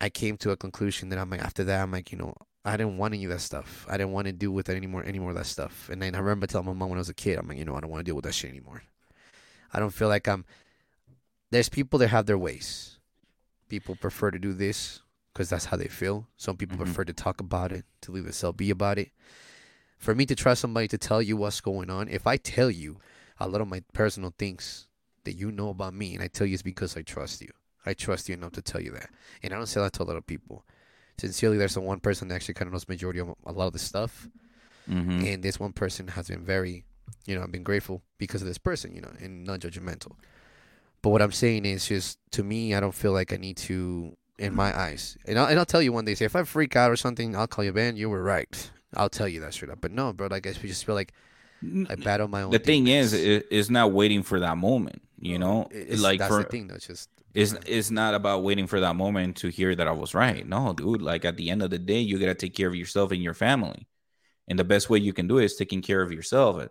I came to a conclusion that I'm like after that I'm like, you know, I didn't want any of that stuff. I didn't want to deal with it anymore any more of that stuff. And then I remember telling my mom when I was a kid, I'm like, you know, I don't want to deal with that shit anymore. I don't feel like I'm there's people that have their ways. People prefer to do this because that's how they feel. Some people Mhm. prefer to talk about it, to leave themselves be about it. For me to trust somebody to tell you what's going on, if I tell you a lot of my personal things that you know about me, and I tell you it's because I trust you. I trust you enough to tell you that. And I don't say that to a lot of people. Sincerely, there's the one person that actually kind of knows majority of a lot of the stuff Mhm. and this one person has been very you know i've been grateful because of this person you know and not judgmental but what i'm saying is just to me i don't feel like i need to in my eyes and i'll, and I'll tell you one day say if i freak out or something i'll call you man you were right i'll tell you that straight up but no bro like i guess we just feel like i battle my own the thing is, demons. it, it's not waiting for that moment. You know, it's, like that's for the thing though just it's it's not about waiting for that moment to hear that I was right. No, dude. Like at the end of the day, you gotta take care of yourself and your family, and the best way you can do it is taking care of yourself.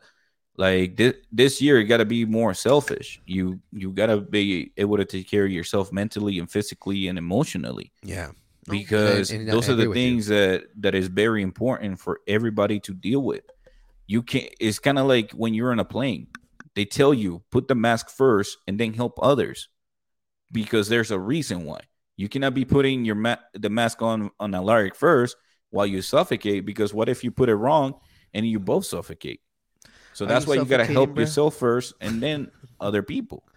Like this this year, you gotta be more selfish. You you gotta be able to take care of yourself mentally and physically and emotionally yeah because and- and I those are the with you. things that that is very important for everybody to deal with. You can't. It's kind of like when you're on a plane. They tell you put the mask first and then help others because there's a reason why. You cannot be putting your ma- the mask on on a alaric first while you suffocate because what if you put it wrong and you both suffocate? So that's you why you gotta help bruh? yourself first and then other people.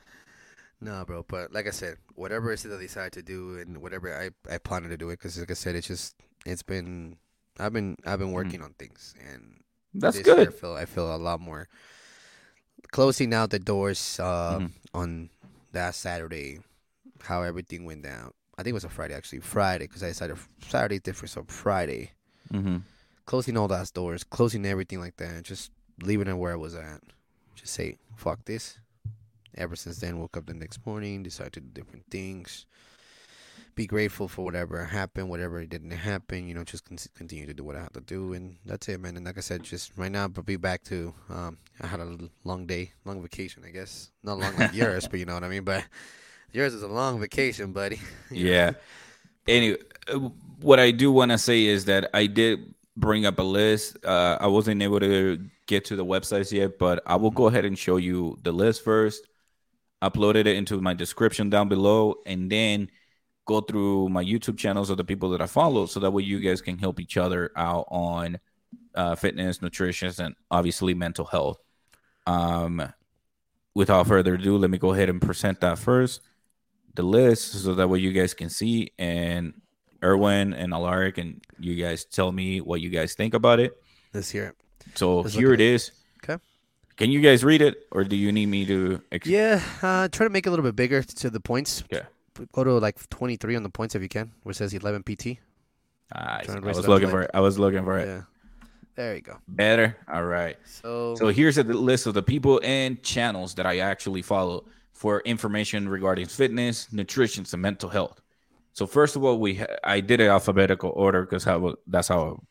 No, bro. But like I said, whatever it is that I decide to do, and whatever I I plan to do it, because like I said, it's just it's been I've been I've been working on things, and Mm-hmm. That's this year good. I feel I feel a lot more closing out the doors uh, Mhm. on that Saturday. How everything went down. I think it was a Friday actually. Friday because I decided Saturday different, so Friday hmm closing all those doors, closing everything like that, just leaving it where I was at. Just say fuck this. Ever since then, woke up the next morning, decided to do different things. Be grateful for whatever happened, whatever didn't happen. You know, just con- continue to do what I have to do, and that's it, man. And like I said, just right now, but be back to. Um, I had a long day, long vacation, I guess. Not long like yours, but you know what I mean. But yours is a long vacation, buddy. Yeah. Anyway, uh, what I do want to say is that I did bring up a list. Uh, I wasn't able to get to the websites yet, but I will go ahead and show you the list first. Uploaded it into my description down below, and then go through my YouTube channels of the people that I follow, so that way you guys can help each other out on uh, fitness, nutrition, and obviously mental health. Um, without further ado, let me go ahead and present that first, the list, so that way you guys can see, and Erwin and Alaric, and you guys tell me what you guys think about it. Let's hear it. So Let's here at it is. Okay. Can you guys read it, or do you need me to? Ex- Yeah, uh, try to make it a little bit bigger to the points. Okay. Go to like 23 on the points if you can, where it says 11 PT. Ah, I I was looking for it. I was looking for it. Yeah. There you go. Better. All right. So, So here's a list of the people and channels that I actually follow for information regarding fitness, nutrition, and mental health. So first of all, we ha- I did it alphabetical order because how that's how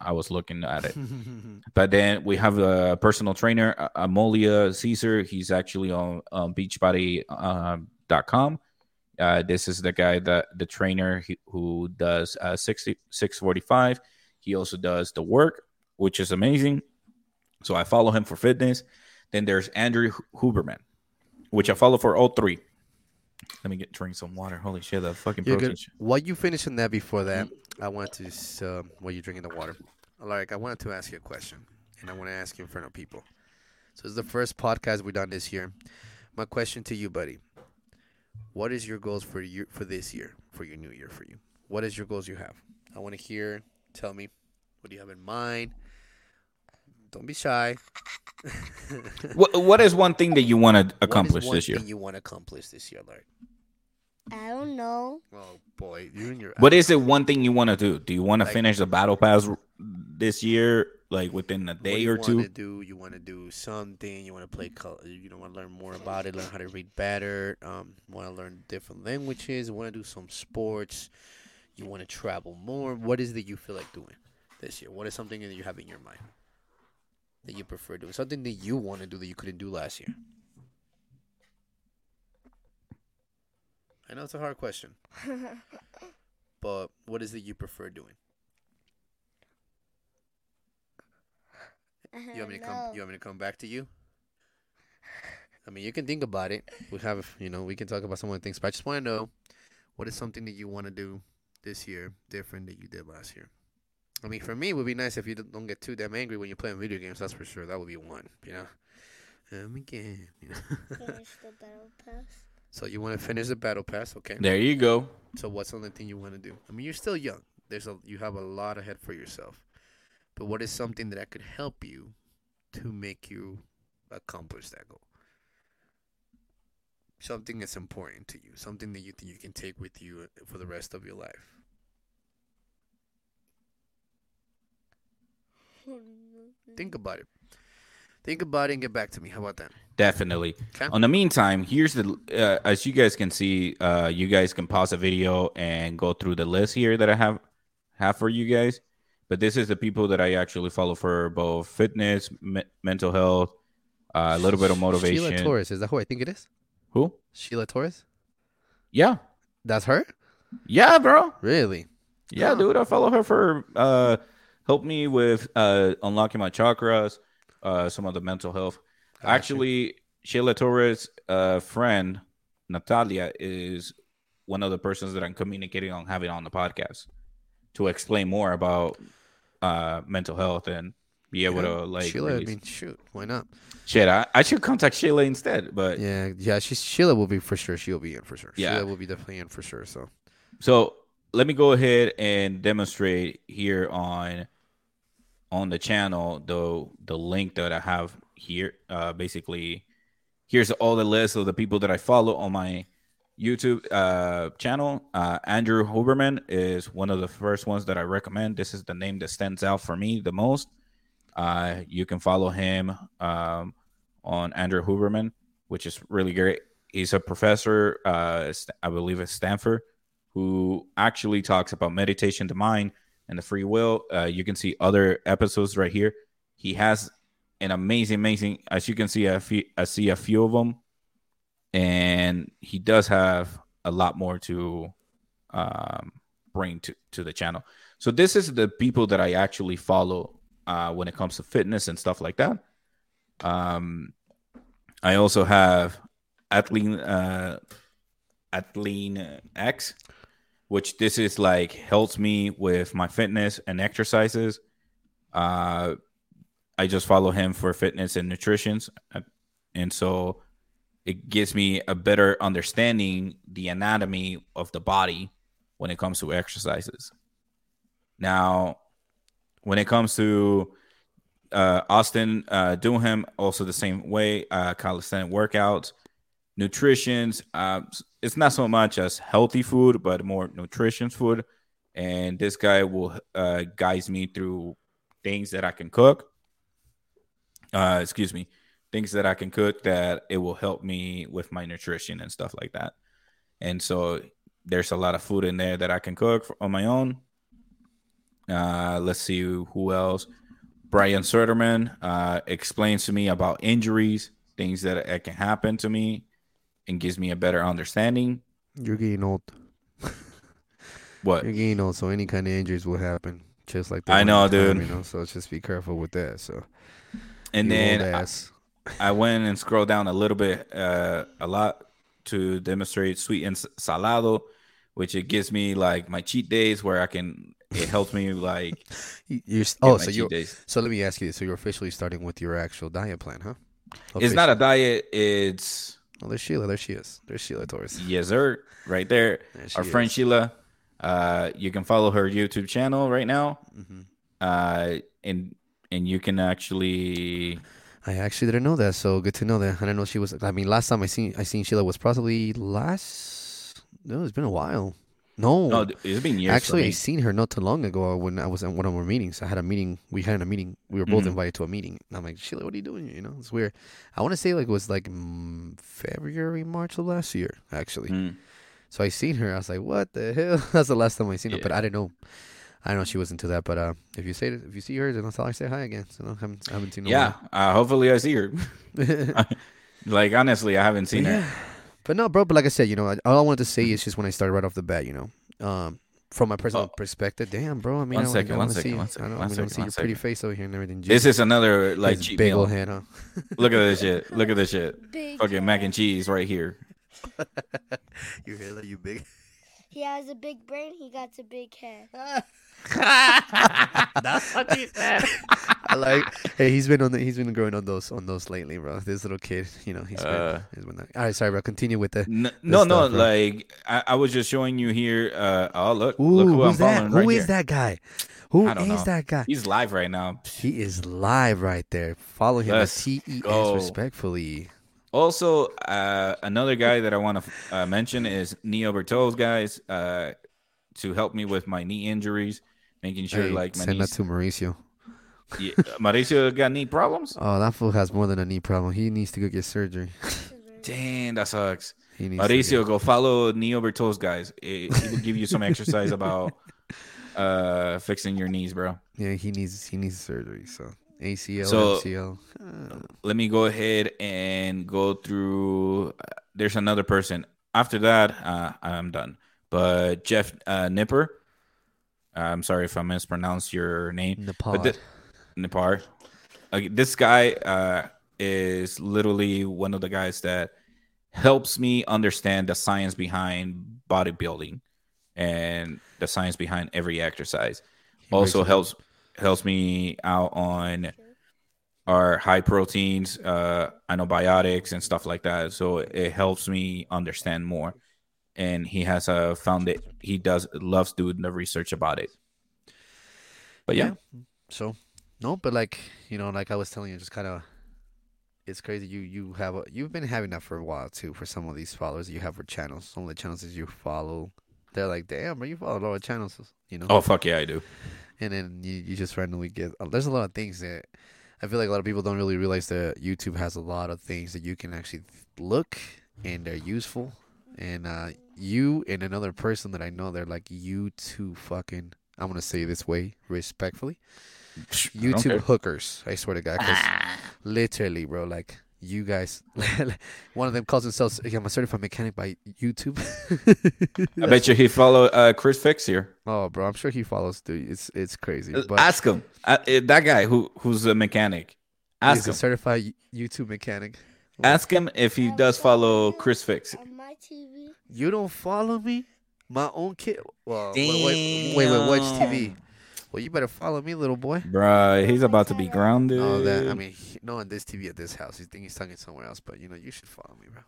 I was looking at it. but then we have a personal trainer, Amoila Cesar. He's actually on um, Beachbody.com. Uh, this is the guy that the trainer he, who does uh, 60, 645. He also does the work, which is amazing. So I follow him for fitness. Then there's Andrew Huberman, which I follow for all three. Let me get drink some water. Holy shit, that fucking You're protein. good. While you finishing that before that, I wanted to, uh, while you're drinking the water, like I wanted to ask you a question, and I want to ask you in front of people. So it's the first podcast we've done this year. My question to you, buddy, what is your goals for you for this year, for your new year, for you? What is your goals you have? I want to hear. Tell me, what do you have in mind? Don't be shy. What, what is one thing that you want to What is accomplish one this year? thing you want to accomplish this year, Larry? I don't know. Oh boy, you and your What is it one thing you want to do? Do you want to Like- finish the battle pass this year, like within a day do you or two? do you want to do something you want to play col- you want to learn more about it learn how to read better um want to learn different languages want to do some sports you want to travel more what is that you feel like doing this year what is something that you have in your mind that you prefer doing something that you want to do that you couldn't do last year i know it's a hard question but what is it you prefer doing You want me to come? You want me to come back to you? I mean, you can think about it. We have, you know, we can talk about some of the things, but I just want to know what is something that you want to do this year different that you did last year. I mean, for me, it would be nice if you don't don't get too damn angry when you're playing video games. That's for sure. That would be one. You know. Um, again, you know. Finish the battle pass. So you want to finish the battle pass, okay? There you go. So what's the only thing you want to do? I mean, you're still young. There's a you have a lot ahead for yourself. But what is something that I could help you to make you accomplish that goal? Something that's important to you, something that you think you can take with you uh, for the rest of your life. Think about it. Think about it and get back to me. How about that? Definitely. Okay. On the meantime, here's the uh, as you guys can see, uh, you guys can pause the video and go through the list here that I have have for you guys. But this is the people that I actually follow for both fitness, me- mental health, uh, a little bit of motivation. Sheila Torres, is that who I think it is? Who? Sheila Torres? Yeah, That's her? yeah, bro. Really? Yeah, Huh. dude. I follow her for uh, help me with uh, unlocking my chakras, uh, some of the mental health. Gotcha. Actually, Sheila Torres' uh, friend Natalia is one of the persons that I'm communicating on having on the podcast to explain more about uh, mental health and be able Yeah. to like. Sheila, I mean, shoot, why not? Shit, I, I should contact Sheila instead. But Yeah, yeah. She's Sheila will be for sure. She'll be in for sure. Yeah. Sheila will be definitely in for sure. So So let me go ahead and demonstrate here on on the channel the the link that I have here. Uh, basically, here's all the list of the people that I follow on my YouTube uh, channel. Uh, Andrew Huberman is one of the first ones that I recommend. This is the name that stands out for me the most. Uh, you can follow him um, on Andrew Huberman, which is really great. He's a professor, uh, I believe at Stanford, who actually talks about meditation, the mind, and the free will. Uh, you can see other episodes right here. He has an amazing, amazing. As you can see, I, see a few of them, and he does have a lot more to um, bring to to the channel. So this is the people that I actually follow uh, when it comes to fitness and stuff like that. Um, I also have Athlean uh, Atleen X, which this is like helps me with my fitness and exercises. Uh, I just follow him for fitness and nutrition, and so it gives me a better understanding the anatomy of the body when it comes to exercises. Now, when it comes to uh, Austin uh, him also the same way, uh, calisthenic workouts, nutritions. Uh, it's not so much as healthy food, but more nutrition food. And this guy will uh, guide me through things that I can cook. Uh, excuse me, things that I can cook that it will help me with my nutrition and stuff like that. And so there's a lot of food in there that I can cook for, on my own. Uh, let's see who else. Brian Sutterer uh, explains to me about injuries, things that, that can happen to me, and gives me a better understanding. You're getting old. what? You're getting old, so any kind of injuries will happen, just like that. I know, dude. you know, so just be careful with that. So, and then I, I, went and scrolled down a little bit, uh, a lot to demonstrate sweet and salado, which it gives me like my cheat days where I can it helps me like you're oh so you so let me ask you this so you're officially starting with your actual diet plan huh Officially. it's not a diet it's oh there's sheila there she is there's sheila torres yes sir right there, there our friend sheila uh you can follow her youtube channel right now mm-hmm. uh and and you can actually I actually didn't know that, so good to know that. I didn't know she was. I mean, last time I seen I seen Sheila was probably last. No, it's been a while. No, no, it's been years. Actually, I seen her not too long ago when I was at one of our meetings. I had a meeting. We had a meeting. We were both mm-hmm. invited to a meeting. And I'm like, Sheila, what are you doing? You know, it's weird. I want to say like it was like mm, February, March of last year, actually. Mm. So I seen her. I was like, what the hell? That's the last time I seen yeah. her. But I didn't know. I know she was into that. But uh, if you say if you see her, then I'll tell her say hi again. So I haven't, I haven't seen her. Yeah, uh, hopefully I see her. like honestly, I haven't seen yeah. her. But no, bro. But like I said, you know, all I wanted to say is just when I started right off the bat, you know, um, from my personal oh. perspective, damn, bro. I mean, one I, second, I one second, see, one second, I, don't, one second, see your pretty face over here and everything. This is another like cheap big meal. old head, huh? Look at this shit. Look at this shit. Big Fucking head. mac and cheese right here. you head, are you big? He has a big brain. He got a big head. That's what he said. I like. Hey, he's been on the, he's been growing on those on those lately, bro. This little kid, you know, he's been. Uh, he's been all right, sorry, bro. Continue with the. N- no, stuff, no, bro. like I, I, was just showing you here. Uh, oh look, Ooh, look who I'm that? Who right is that guy? Who is know. that guy? He's live right now. He is live right there. Follow him Let's at T E S respectfully. Also, uh, another guy that I want to uh, mention is Knees Over Toes Guys uh, to help me with my knee injuries making sure hey, like my send knees... that to Mauricio. Yeah, Mauricio got knee problems. Oh, that fool has more than a knee problem. He needs to go get surgery. Damn, that sucks. Mauricio, go follow Knees Over Toes Guys. He will give you some exercise about uh fixing your knees, bro. Yeah, he needs he needs surgery. So ACL, so, MCL. Let me go ahead and go through. Uh, there's another person. After that, uh, I'm done. But Jeff uh, Nipper, I'm sorry if I mispronounced your name. Nippard. Th- Nippard. Uh, this guy uh, is literally one of the guys that helps me understand the science behind bodybuilding and the science behind every exercise. He also helps helps me out on our high proteins, uh, antibiotics, and stuff like that. So it helps me understand more and he has uh, found it. He does loves doing the research about it. But yeah. yeah. So no, but like you know, like I was telling you, just kind of. It's crazy. You you have a, you've been having that for a while too. For some of these followers you have for channels, some of the channels that you follow, they're like, "Damn, bro, you follow a lot of channels." You know? Oh fuck yeah, I do. And then you, you just randomly get. Uh, there's a lot of things that I feel like a lot of people don't really realize that YouTube has a lot of things that you can actually look and they're useful. And uh, you and another person that I know, they're like you two fucking. I'm gonna say this way respectfully. YouTube hookers, I swear to God, because literally, bro, like you guys, one of them calls themselves "I'm a certified mechanic" by YouTube. I bet you he follow uh, Chris Fix here. Oh, bro, I'm sure he follows. Dude, it's it's crazy. Uh, but Ask him. Uh, that guy who who's a mechanic. Ask him. a certified YouTube mechanic. Ask him if he does follow Chris Fix. You don't follow me? My own kid. Well, wait, wait, wait, wait, watch TV. Well, you better follow me, little boy. Bruh, he's about to be grounded. No, that I mean, he- no on this TV at this house. He think he's talking somewhere else, but you know, you should follow me, bro.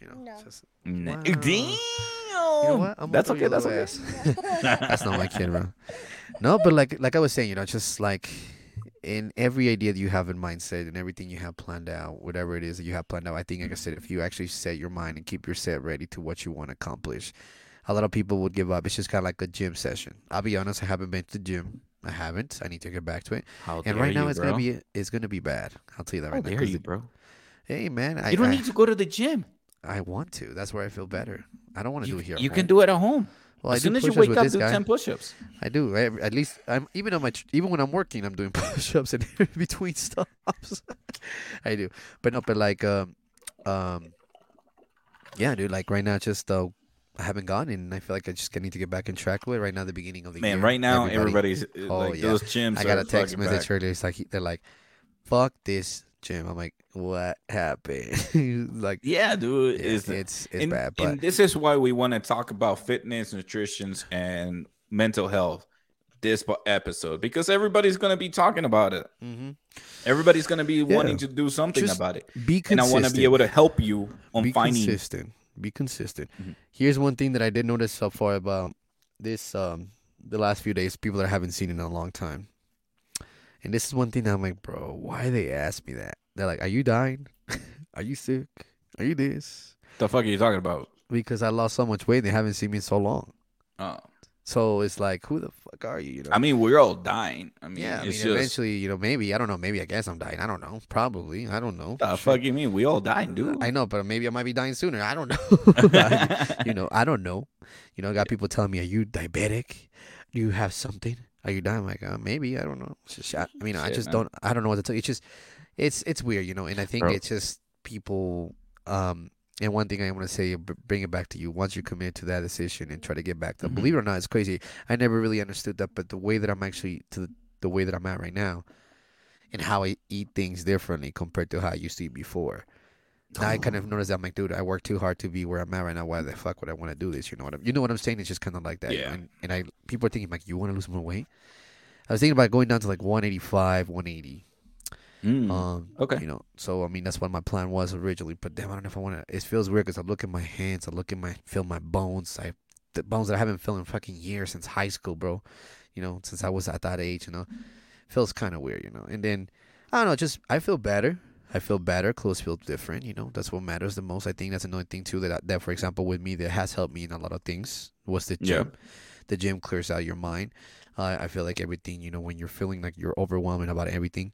You know, No. just Nah. Wow. Damn. you know what? I'm That's okay. That's okay. That's not my kid, bro. No, but like like I was saying, you know, just like in every idea that you have in mindset and everything you have planned out, whatever it is that you have planned out, I think like I said, if you actually set your mind and keep your set ready to what you want to accomplish, a lot of people would give up. It's just kind of like a gym session. I'll be honest, I haven't been to the gym. I haven't. I need to get back to it. How And right now you, it's bro. gonna be it's gonna be bad. I'll tell you that How right now. dare 'cause you, bro? Hey man, I You don't I, need to go to the gym. I want to. That's where I feel better. I don't want to do it here. you can do it at home. Well, as I soon do as you wake up, do guy. 10 push-ups. I do. I, at least I'm even on my tr- even when I'm working, I'm doing push-ups and in between stops. I do, but no, but like um, um, yeah, dude. Like right now, just uh, I haven't gone, and I feel like I just need to get back in track with it. Right now, the beginning of the Man, year. right now, everybody- everybody's uh, Oh, like yeah. those gyms. I got a text message back. earlier. It's like they're like, "Fuck this gym." I'm like, "What happened?" like, Yeah, dude. yeah, It's, it's it's and, bad, but and this is why we want to talk about fitness, nutrition, and mental health this episode because everybody's going to be talking about it. Mhm. Everybody's going to be Yeah. wanting to do something Just about it. be And I want to be able to help you on be finding. consistent. Be consistent. Mhm. Here's one thing that I did notice so far about this um the last few days, people that I haven't seen in a long time. And this is one thing that I'm like, bro, why they ask me that? They're like, Are you dying? are you sick? Are you this? The fuck are you talking about? Because I lost so much weight, they haven't seen me in so long. Oh. So it's like, who the fuck are you? You know? I mean, we're all dying. I mean, yeah, I mean, just eventually, you know, maybe I don't know. Maybe I guess I'm dying. I don't know. Probably, I don't know. the Shit. fuck you mean? We all dying, dude. I know, but maybe I might be dying sooner. I don't know. you know, I don't know. You know, I got people telling me, "Are you diabetic? Do you have something? Are you dying?" I'm like, uh, maybe I don't know. It's just, I, I mean, I just man. don't. I don't know what to tell you. It's just, it's it's weird, you know. And I think Bro. it's just people. Um, and one thing I want to say, bring it back to you. Once you commit to that decision and try to get back to, Mhm. believe it or not, it's crazy. I never really understood that, but the way that I'm actually to the, the way that I'm at right now, and how I eat things differently compared to how I used to eat before. Now I kind of noticed that I'm like, dude, I work too hard to be where I'm at right now. Why the fuck would I want to do this? You know what I'm, you know what I'm saying? It's just kind of like that. Yeah. And, and I people are thinking like, you want to lose more weight? I was thinking about going down to like 185, 180. Mm. Um, Okay. You know, so I mean that's what my plan was originally. But damn, I don't know if I want to. It feels weird because I look at my hands, I look at my feel my bones. I the bones that I haven't felt in fucking years since high school, bro. You know, since I was at that age. You know, feels kind of weird. You know, and then I don't know. Just I feel better. I feel better. Clothes feel different. You know, that's what matters the most. I think that's another thing too that that for example with me that has helped me in a lot of things was the Yeah. gym. The gym clears out your mind. Uh, I feel like everything. You know, when you're feeling like you're overwhelming about everything,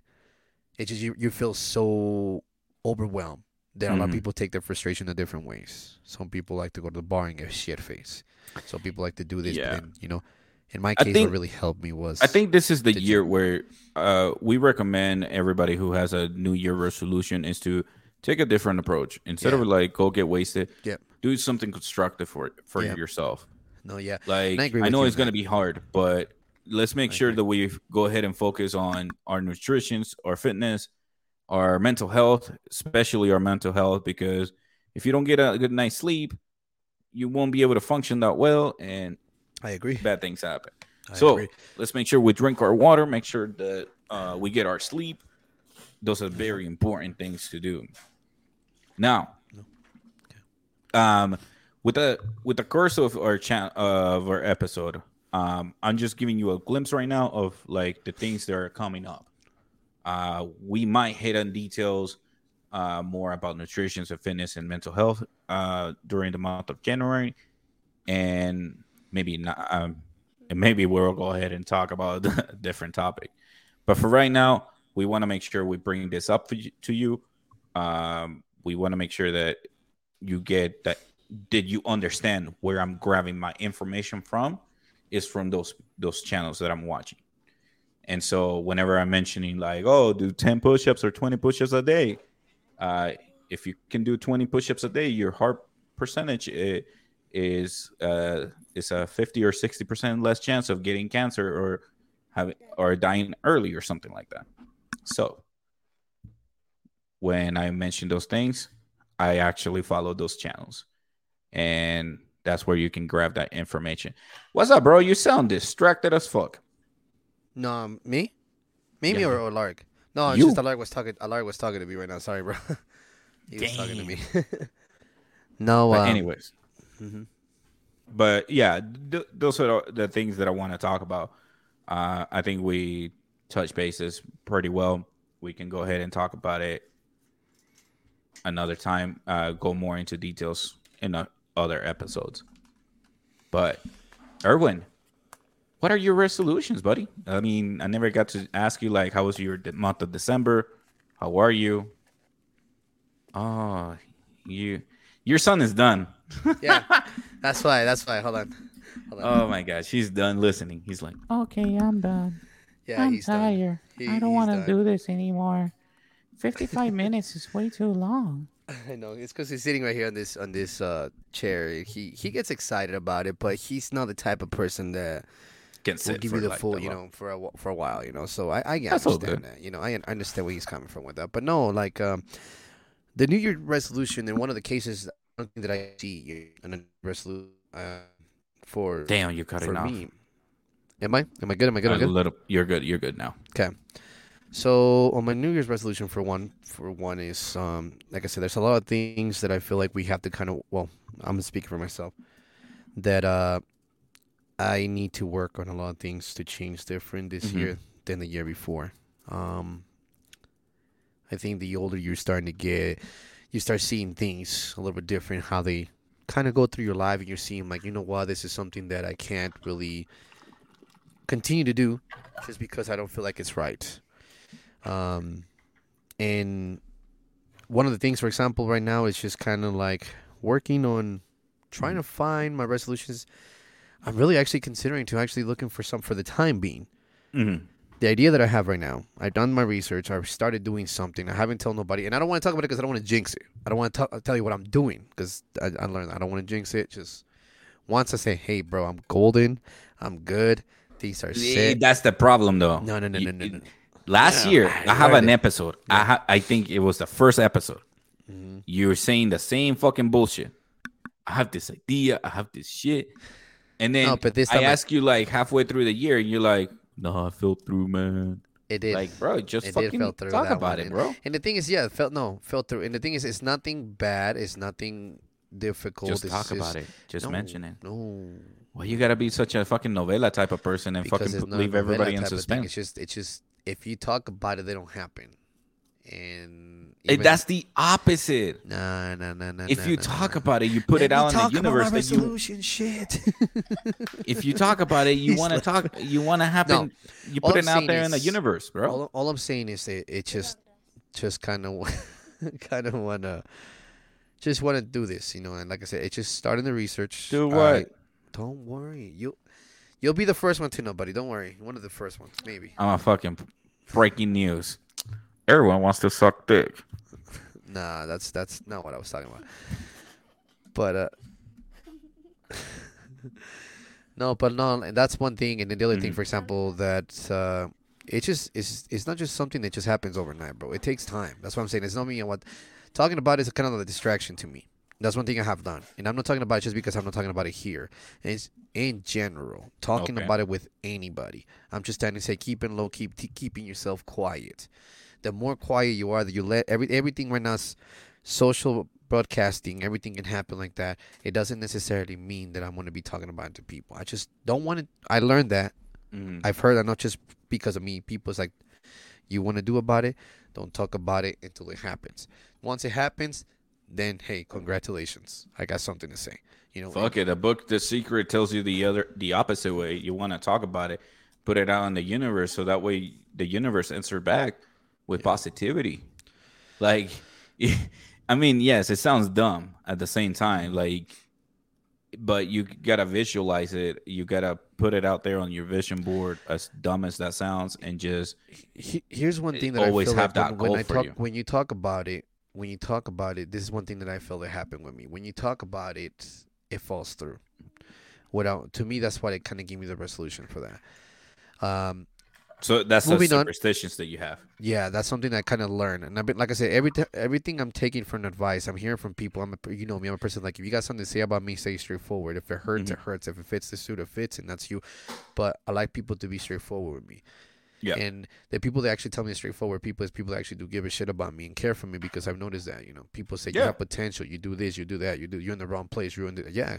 it just you you feel so overwhelmed that a lot of Mhm. people take their frustration in different ways. Some people like to go to the bar and get shit face. Some people like to do this. Yeah. But then, you know, in my case, think- what really helped me was I think this is the year where uh, we recommend everybody who has a New Year resolution is to take a different approach instead Yeah. of like go get wasted. Yep. Do something constructive for for Yeah. yourself. no, yeah, Like I I know you it's to be hard, but let's make I sure that we go ahead and focus on our nutrition, our fitness, our mental health, especially our mental health, because if you don't get a good night's sleep, you won't be able to function that well, and I agree. bad things happen. I so agree. let's make sure we drink our water, make sure that uh, we get our sleep. Those are very important things to do. Now, um, with the with the course of our of our episode, um, I'm just giving you a glimpse right now of like the things that are coming up. Uh, we might hit on details uh, more about nutrition and fitness and mental health uh, during the month of January, and maybe not. Um, and maybe we'll go ahead and talk about a different topic. But for right now, we want to make sure we bring this up you, to you. Um, we want to make sure that you get that. Did you understand where I'm grabbing my information from? Is from those those channels that I'm watching. And so whenever I'm mentioning like, oh, do 10 push-ups or 20 push-ups a day, uh, if you can do 20 push-ups a day, your heart percentage is uh, is a 50 or 60 percent less chance of getting cancer or having or dying early or something like that. So when I mention those things, I actually follow those channels, and that's where you can grab that information. What's up, bro? You sound distracted as fuck. No, um, me, me, me, or, or Lark. No, it's You. just Lark was talking. Lark was talking to me right now. Sorry, bro. he was talking to me. no, But um, anyways, mhm. but yeah, th- those are the- things that I want to talk about. Uh, I think we touch bases pretty well. We can go ahead and talk about it another time. Uh, go more into details in uh, other episodes. But Erwin, what are your resolutions, buddy? I mean, I never got to ask you like, how was your de- month of December? How are you? Oh, you, your son is done. yeah, that's why. That's why. Hold on. Hold on. Oh my gosh, he's done listening. He's like, Okay, I'm done. yeah, I'm he's done. tired. He- I don't want to do this anymore. 55 minutes is way too long. I know it's because he's sitting right here on this on this uh, chair. He he gets excited about it, but he's not the type of person that can sit will give for you the like full, you know, for a for a while, you know. So I I That's understand that, you know. I I understand where he's coming from with that, but no, like um, the New Year resolution in one of the cases that I see in a resolution uh, for Damn, you cut for it off. me. Am I am I good? Am I good? Am I good? little, you're good. You're good now. So on my New Year's resolution for one for one is um like I said, there's a lot of things that I feel like we have to kind of well, I'm speaking for myself that uh I need to work on a lot of things to change different this Mhm. year than the year before. Um I think the older you're starting to get, you start seeing things a little bit different how they kind of go through your life and you're seeing like, you know what, this is something that I can't really continue to do just because I don't feel like it's right. Um, and one of the things, for example, right now is just kind of like working on trying to find my resolutions. I'm really actually considering to actually looking for some for the time being. Mm-hmm. The idea that I have right now, I've done my research. I've started doing something. I haven't told nobody, and I don't want to talk about it because I don't want to jinx it. I don't want to t- tell you what I'm doing because I, I learned I don't want to jinx it. Just once I say, "Hey, bro, I'm golden. I'm good. These are sick." That's the problem, though. No, no, no, You- no, no, no. Last Yeah, year, I I have an it. episode. I ha- I think it was the first episode. Mhm. You were saying the same fucking bullshit. I have this idea. I have this shit, and then No, but this I time I- ask you like halfway through the year, and you're like, "No, I fell through, man." It did. Like, bro, just It fucking talk about one, it, bro. And the thing is, yeah, it felt no, fell through. And the thing is, it's nothing bad. It's nothing difficult. Just it's talk about it. Just no, mention it. No, Well, you gotta be such a fucking novela type of person and because fucking it's put- not a leave everybody in type of thing. suspense. It's just, it's just if you talk about it, they don't happen. And even- that's the opposite. nah, nah, nah, nah. If nah, you nah, talk nah. about it, you put Let it out in the about universe. You, resolution shit. if you talk about it, you want to talk. You want to happen. you put it out there in the universe, bro. all, all I'm saying is that it just, just kind of, kind of wanna, just wanna do this, you know. And like I said, it's just starting the research. Do what? don't worry, you, you'll be the first one to know, buddy. Don't worry, one of the first ones, maybe. I'm a fucking breaking news. Everyone wants to suck dick. Nah, that's that's not what I was talking about. But uh No, but no, and that's one thing and then the other thing Mhm. for example that uh it just it's it's not just something that just happens overnight, bro. It takes time. That's what I'm saying. It's not me and what talking about is kind of a distraction to me. That's one thing I have done. And I'm not talking about it just because I'm not talking about it here. It's in general. Talking Okay. about it with anybody. I'm just trying to say keeping low, keep t- keeping yourself quiet. The more quiet you are, that you let every everything right now social broadcasting, everything can happen like that. It doesn't necessarily mean that I'm going to be talking about it to people. I just don't want to. I learned that. Mhm. I've heard that not just because of me. People's like, you want to do about it, don't talk about it until it happens. Once it happens, then hey, congratulations. I got something to say. You know, Fuck it. The book, The Secret, tells you the other, the opposite way. You want to talk about it, put it out in the universe, so that way the universe answer back with positivity. Like, I mean, yes, it sounds dumb at the same time. Like, but you gotta visualize it. You gotta put it out there on your vision board, as dumb as that sounds, and just here's one thing that always I feel have like that when, when goal I for talk you. when you talk about it when you talk about it this is one thing that I feel that happened with me when you talk about it it falls through without to me that's why it kind of gave me the resolution for that um So that's the Moving on. superstitions that you have. Yeah, that's something I kind of learned, and I've been like I said, every t- everything I'm taking from advice, I'm hearing from people. I'm a, you know me, I'm a person like if you got something to say about me, say straightforward. If it hurts, it hurts. If it fits the suit, it fits, and that's you. But I like people to be straightforward with me. Yeah. And the people that actually tell me straightforward people is people that actually do give a shit about me and care for me because I've noticed that you know people say you have potential, you do this, you do that, you do you're in the wrong place, you're in the yeah.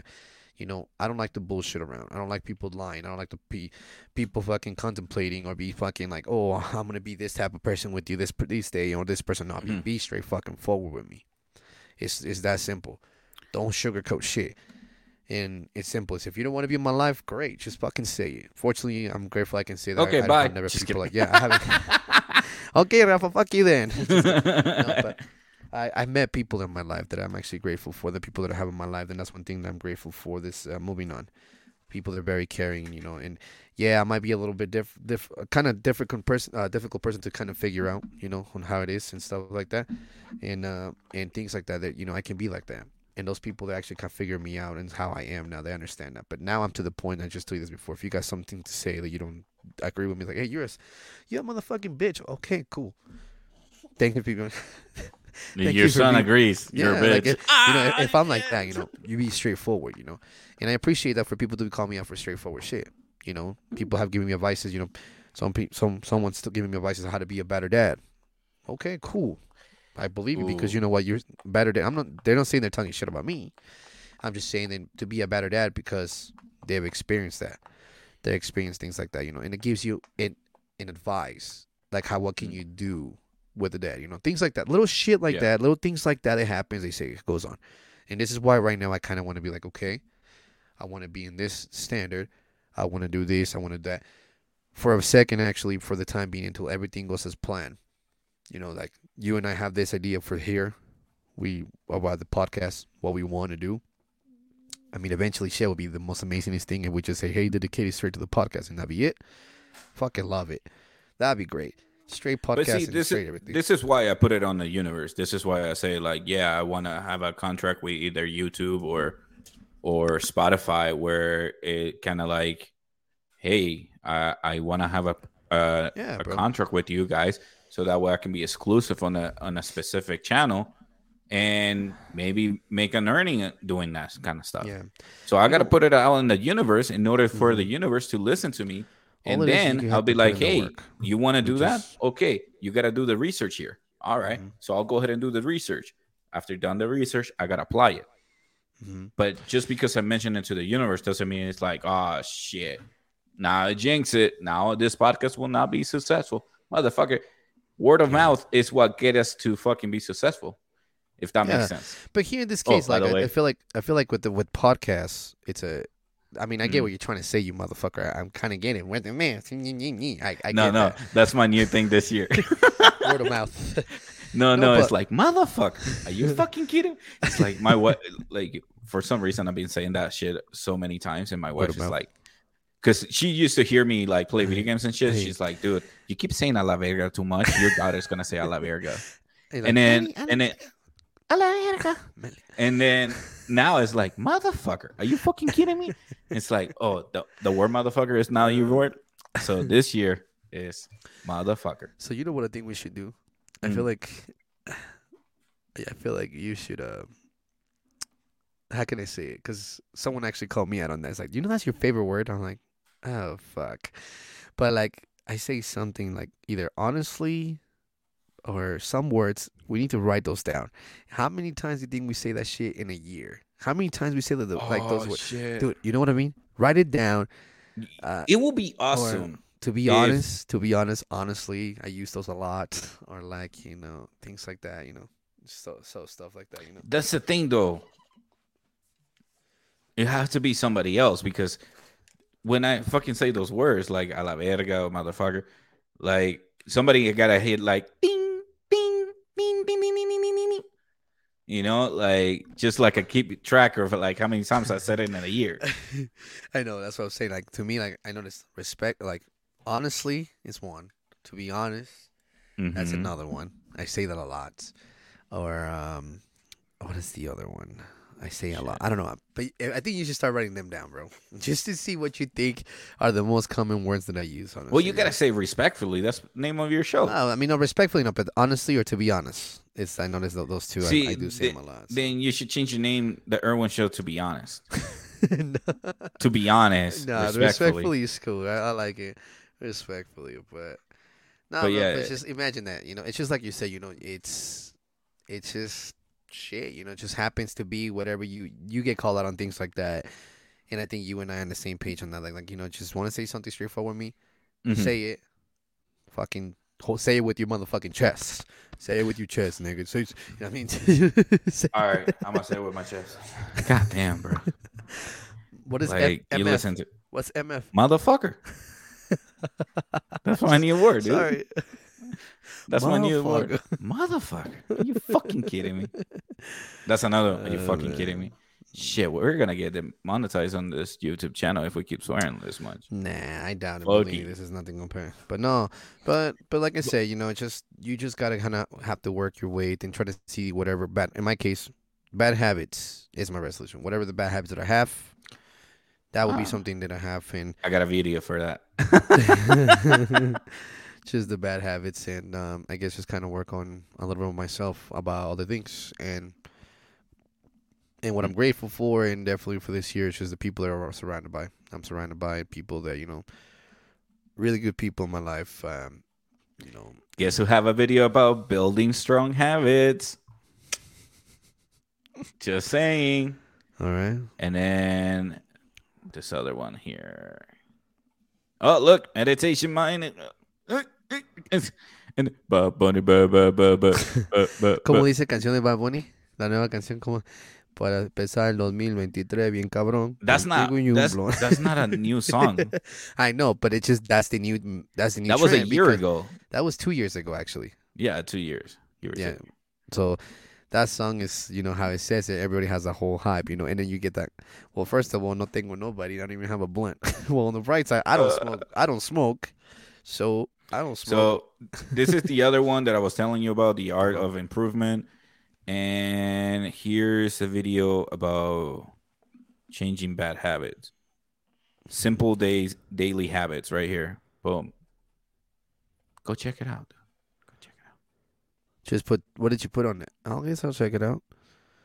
You know, I don't like the bullshit around. I don't like people lying. I don't like to be people fucking contemplating or be fucking like, oh, I'm gonna be this type of person with you this this day or this person. Not be Mhm. be straight fucking forward with me. It's it's that simple. Don't sugarcoat shit. And it's simple. If you don't want to be in my life, great. Just fucking say it. Fortunately, I'm grateful I can say that. Okay, I, I, bye. I've never Just people like, yeah, I haven't. okay, Rafa, fuck you then. no, but I, I met people in my life that I'm actually grateful for. The people that I have in my life, and that's one thing that I'm grateful for. This uh, moving on, people that are very caring, you know. And yeah, I might be a little bit diff, diff kind of difficult person, uh, difficult person to kind of figure out, you know, on how it is and stuff like that, and uh, and things like that. That you know, I can be like that. And those people that actually kind of figure me out and how I am now, they understand that. But now I'm to the point. I just told you this before. If you got something to say that you don't agree with me, like, hey, you're a, s- you're a motherfucking bitch. Okay, cool. Thank you, people. Thank Your you son being- agrees. You're a bitch. like if, you know, if, if I'm like ah, that, you know, you be straightforward, you know, and I appreciate that for people to call me out for straightforward shit. You know, people have given me advices. You know, some people, some someone's still giving me advices on how to be a better dad. Okay, cool. I believe you because Ooh. you know what, you're better dad. I'm not. They're not saying they're telling you shit about me. I'm just saying that to be a better dad because they've experienced that. They experienced things like that, you know, and it gives you an an advice like how what can you do with the dad, you know, things like that, little shit like Yeah. that, little things like that. It happens. They say it goes on, and this is why right now I kind of want to be like, okay, I want to be in this standard. I want to do this. I want to do that. For a second, actually, for the time being, until everything goes as planned. You know, like you and I have this idea for here. We uh, about the podcast, what we want to do. I mean, eventually, shit will be the most amazingest thing, and we just say, "Hey, dedicate it straight to the podcast," and that be it. Fucking love it. That'd be great. Straight podcast see, this straight is everything. this is why I put it on the universe. This is why I say like, yeah, I want to have a contract with either YouTube or or Spotify, where it kind of like, hey, I I want to have a a, Yeah, a bro. contract with you guys, so that way I can be exclusive on a on a specific channel, and maybe make an earning doing that kind of stuff. yeah. So I got to put it out in the universe in order for the universe to listen to me. All And it is is then I'll be like, hey, work. you want to do that? is- Okay, you got to do the research here. All right. Mhm. So I'll go ahead and do the research. After done the research, I got to apply it. Mhm. But just because I mentioned it to the universe doesn't mean it's like, oh, shit. Now I jinx it. Now this podcast will not be successful. Motherfucker, word of mouth is what get us to fucking be successful. If that Yeah. makes sense. But here in this Oh, case, by like I, I feel like I feel like with the with podcasts, it's a. I mean, I get Mhm. what you're trying to say, you motherfucker. I, am kind of getting with the man. I, I no, no, that. that's my new thing this year. word of mouth. No, No, no, it's like motherfucker. Are you fucking kidding? It's like my what? Like for some reason I've been saying that shit so many times, and my wife is like, because she used to hear me like play video games and shit. Hey. She's like, dude, you keep saying "a la verga" too much. Your daughter's gonna say "a la verga," like, and then "Mami, and then A la verga. and then now it's like motherfucker. Are you fucking kidding me? It's like, oh, the the word motherfucker is now your word. So this year is motherfucker. So you know what I think we should do? I Mm. feel like I feel like you should uh how can I say it? Because someone actually called me out on that. It's like, you know that's your favorite word? I'm like, oh fuck. But like I say something like either honestly or some words, we need to write those down. How many times do you think we say that shit in a year? How many times we say that the, like those words? Oh, shit. Dude, you know what I mean? Write it down. Uh, It will be awesome. to be If- honest, to be honest, honestly, I use those a lot, or like you know things like that. You know, so so stuff like that. You know. That's the thing, though. It has to be somebody else because when I fucking say those words like "a la verga" motherfucker, like somebody gotta hit like bing, bing, bing, bing, bing, bing, bing, bing, bing, bing. You know, like just like a keep track of like how many times I said it in a year. I know that's what I'm saying. Like to me, like I notice respect. Like honestly, is one. To be honest, that's Mhm. another one. I say that a lot. Or um, what is the other one? I say a lot. I don't know, but I think you should start writing them down, bro, just to see what you think are the most common words that I use. Honestly, Well, you gotta say respectfully. That's the name of your show. No, I mean, no, respectfully, no, but honestly, or to be honest, it's I noticed tho- those two. See, I, I do say th- them a lot. so. Then you should change your name, the Irwin Show, to be honest. no, To be honest, no, respectfully. respectfully is cool. I, I like it, respectfully, but no, But but yeah, it's just imagine that. You know, it's just like you said. You know, it's it's just shit. You know, it just happens to be whatever you you get called out on things like that. And I think you and I are on the same page on that. Like, like you know, just want to say something straightforward with me. Mhm. Say it. Fucking say it with your motherfucking chest. Say it with your chest, nigga. Say, you know what I mean? Say- All right, I'm gonna say it with my chest. God damn, bro. what is like F- you MF? listen to What's MF? motherfucker. That's my new word, dude. Sorry. That's my new word. Motherfucker. Are you fucking kidding me? That's another. Are you Oh, fucking kidding me? Shit, we're gonna get monetized on this YouTube channel if we keep swearing this much. Nah, I doubt it. Believe this is nothing compared. But no, but but like I say, you know, it's just you just gotta kind of have to work your way and try to see whatever bad. In my case, bad habits is my resolution. Whatever the bad habits that I have, that would be Ah. something that I have, and I got a video for that. just the bad habits, and um, I guess just kind of work on a little bit of myself about other things, and and what I'm grateful for, and definitely for this year, is just the people that I'm surrounded by. I'm surrounded by people that you know, really good people in my life. Um, you know, Guess who have a video about building strong habits? Just saying. all right. And then this other one here. Oh, look, meditation mind. And ba bunny ba ba ba ba ba ba. ¿Cómo ba. dice canción de Bad Bunny? La nueva canción como para empezar el 2023 bien cabrón. That's not contigo y un that's, blon. that's not a new song. I know, but it just that's the new that's the new That was a trend year because- ago. That was two years ago actually. Yeah, two years. You were Yeah. saying. So that song is, you know, how it says it. Everybody has a whole hype, you know, and then you get that. Well, first of all, no tengo nobody. I don't even have a blunt. well, on the bright side, I don't Uh. smoke. I don't smoke. So I don't smoke. So this is the other one that I was telling you about, the art of uh-huh. improvement. And here's a video about changing bad habits. Simple days daily habits right here. Boom. Go check it out. Go check it out. just put. What did you put on it? I guess I'll check it out.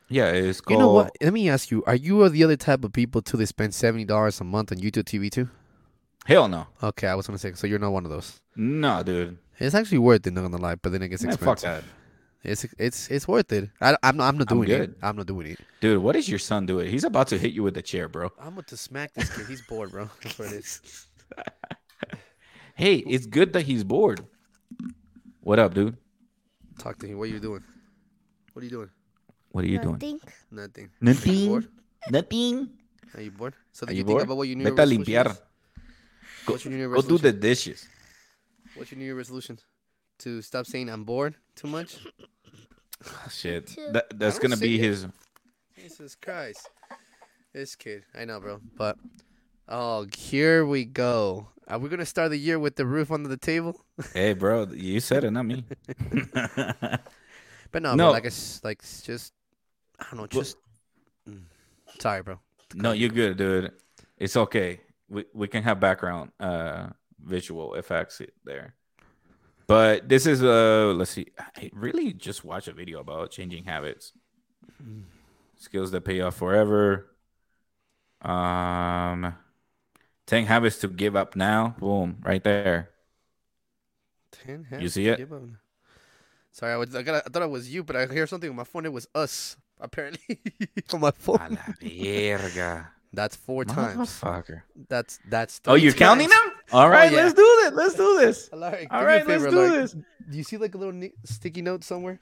Yeah, it's called. You know what? Let me ask you: Are you the other type of people too that spend seventy dollars a month on YouTube TV too? Hell no. Okay, I was gonna say. So you're not one of those. No, dude. It's actually worth it, not gonna lie. But then it gets Man, fuck that. It's it's it's worth it. I, I'm not. I'm not I'm doing it. I'm not doing it. Dude, what is your son doing? He's about to hit you with the chair, bro. I'm about to smack this kid. He's bored, bro. That's what it is. Hey, it's good that he's bored. What up, dude? Talk to him. What are you doing? What are you doing? What are you doing? Nothing. Nothing. Nothing. Are you bored? Nothing. Are you bored? So Are did you you, think about what your New Year Vete a limpiar. is? What's your New Year Go do the resolution? dishes. What's your New Year resolution? To stop saying I'm bored too much? Shit. too. That, that's don't gonna be say it. his. Jesus Christ. This kid. I know, bro. But oh, here we go. Are we gonna start the year with the roof under the table? Hey, bro, you said it, not me. But no, No. bro, like it's like it's just I don't know, just Mm. sorry, bro. no, you're good, dude. It's okay. We we can have background uh visual effects there. But this is uh let's see. I really just watch a video about changing habits. Skills that pay off forever. Um 10 habits to give up now. Boom, right there. Ten habits. You see it? Sorry, I was I, got, I thought it was you, but I hear something on my phone. It was us, apparently, on my A phone. la verga. That's four times. Motherfucker. That's that's. Oh, three you're counting them? All right, yeah. let's do this. Let's do this. Alaric, All do me a right, let's favor, do Alaric. this. Do you see like a little ni- sticky note somewhere,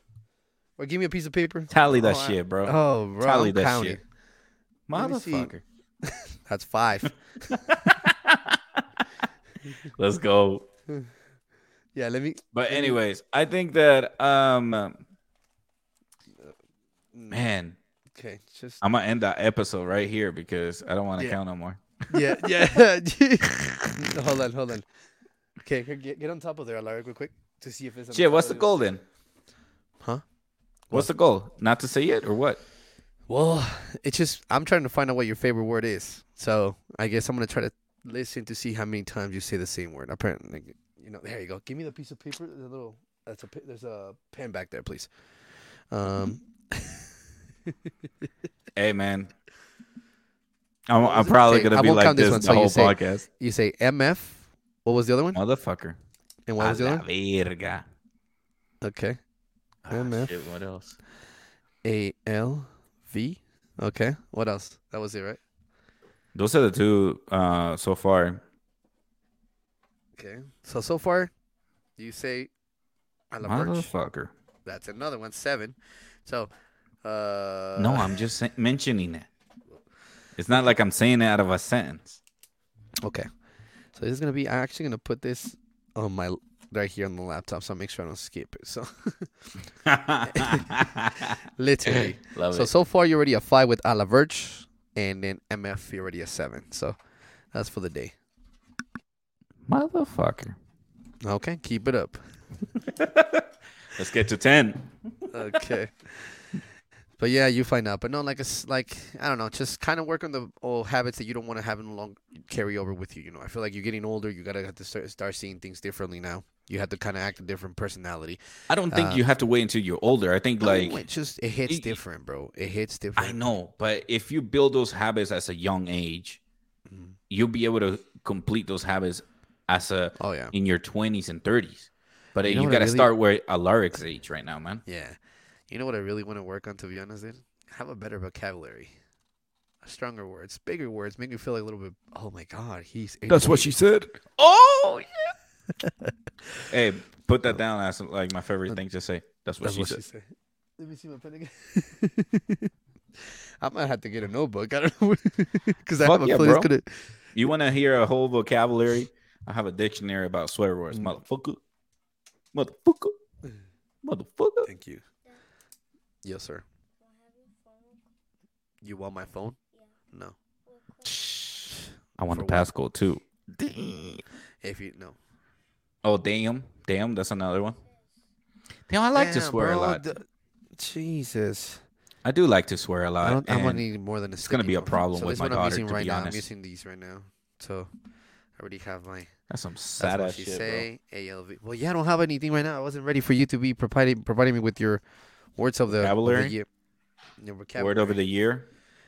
or give me a piece of paper? Tally that Oh, shit, bro. Oh, bro, Tally I'm that counting. shit. Let me see. Motherfucker. That's five. Let's go. yeah, let me. But anyways, I think that um man, Okay, just I'm gonna end that episode right here because I don't want to Yeah. count no more. yeah, yeah. hold on, hold on. Okay, get, get on top of there, Alaric, real quick, to see if it's. Shit, what's the goal then? Huh? What's the goal? Not to say it or what? Well, it's just I'm trying to find out what your favorite word is. So I guess I'm gonna try to listen to see how many times you say the same word. Apparently, you know, there you go. Give me the piece of paper. The little that's a there's a pen back there, please. Um, Hey man, I'm, I'm probably gonna I be like this this one, the so you whole say- podcast. you say MF. What was the other one? Motherfucker. And what was the other one? verga. Okay. Ah, MF. shit, what else? A L V. Okay. What else? That was it, right? Those are the two uh, so far. Okay. So so far, you say. Motherfucker. That's another one. Seven. So. Uh, no, I'm just sa- mentioning it. It's not like I'm saying it out of a sentence. Okay. So this is gonna be. I'm actually gonna put this on my right here on the laptop, so I make sure I don't skip it. So literally. Love so it. so far you're already a five with a la Verge, and then MF you're already a seven. So that's for the day. Motherfucker. Okay, keep it up. Let's get to 10. Okay. But yeah, you find out. But no, like it's like I don't know, just kind of work on the old habits that you don't want to have in long carry over with you. You know, I feel like you're getting older. You gotta have to start start seeing things differently now. You have to kind of act a different personality. I don't think Uh, you have to wait until you're older. I think, like, it just it hits y- different, bro. It hits different. I know, but if you build those habits as a young age, Mhm. you'll be able to complete those habits as a Oh yeah, in your 20s and 30s. But You you, know I got to really- start where Alaric's age right now, man. yeah. You know what I really want to work on, to be honest, dude? Have a better vocabulary, stronger words, bigger words, make me feel like a little bit. Oh my god, he's. That's what she said. Oh yeah. hey, put that down as like my favorite thing to say. That's what That's she what said. she said. Let me see my pen again. I might have to get a notebook. I don't know because I Fuck have a yeah, feeling it's bro. gonna. You want to hear a whole vocabulary? I have a dictionary about swear words. Mm. Motherfucker. Motherfucker. Motherfucker. Thank you. Yes, sir. You want my phone? No. I want For the what? passcode too. If you no. Oh damn, damn, that's another one. Damn, I like to Damn, swear a lot. the- Jesus. I do like to swear a lot. I don't, I'm gonna need more than a it's gonna be a problem so with my one I'm daughter, using to right be now. I'm using these right now. So I already have my. that's some That's sad what ass she shit, bro. say. ALV. Well, yeah, I don't have anything right now. I wasn't ready for you to be providing providing me with your words of the of the year. Your vocabulary. Word over the year.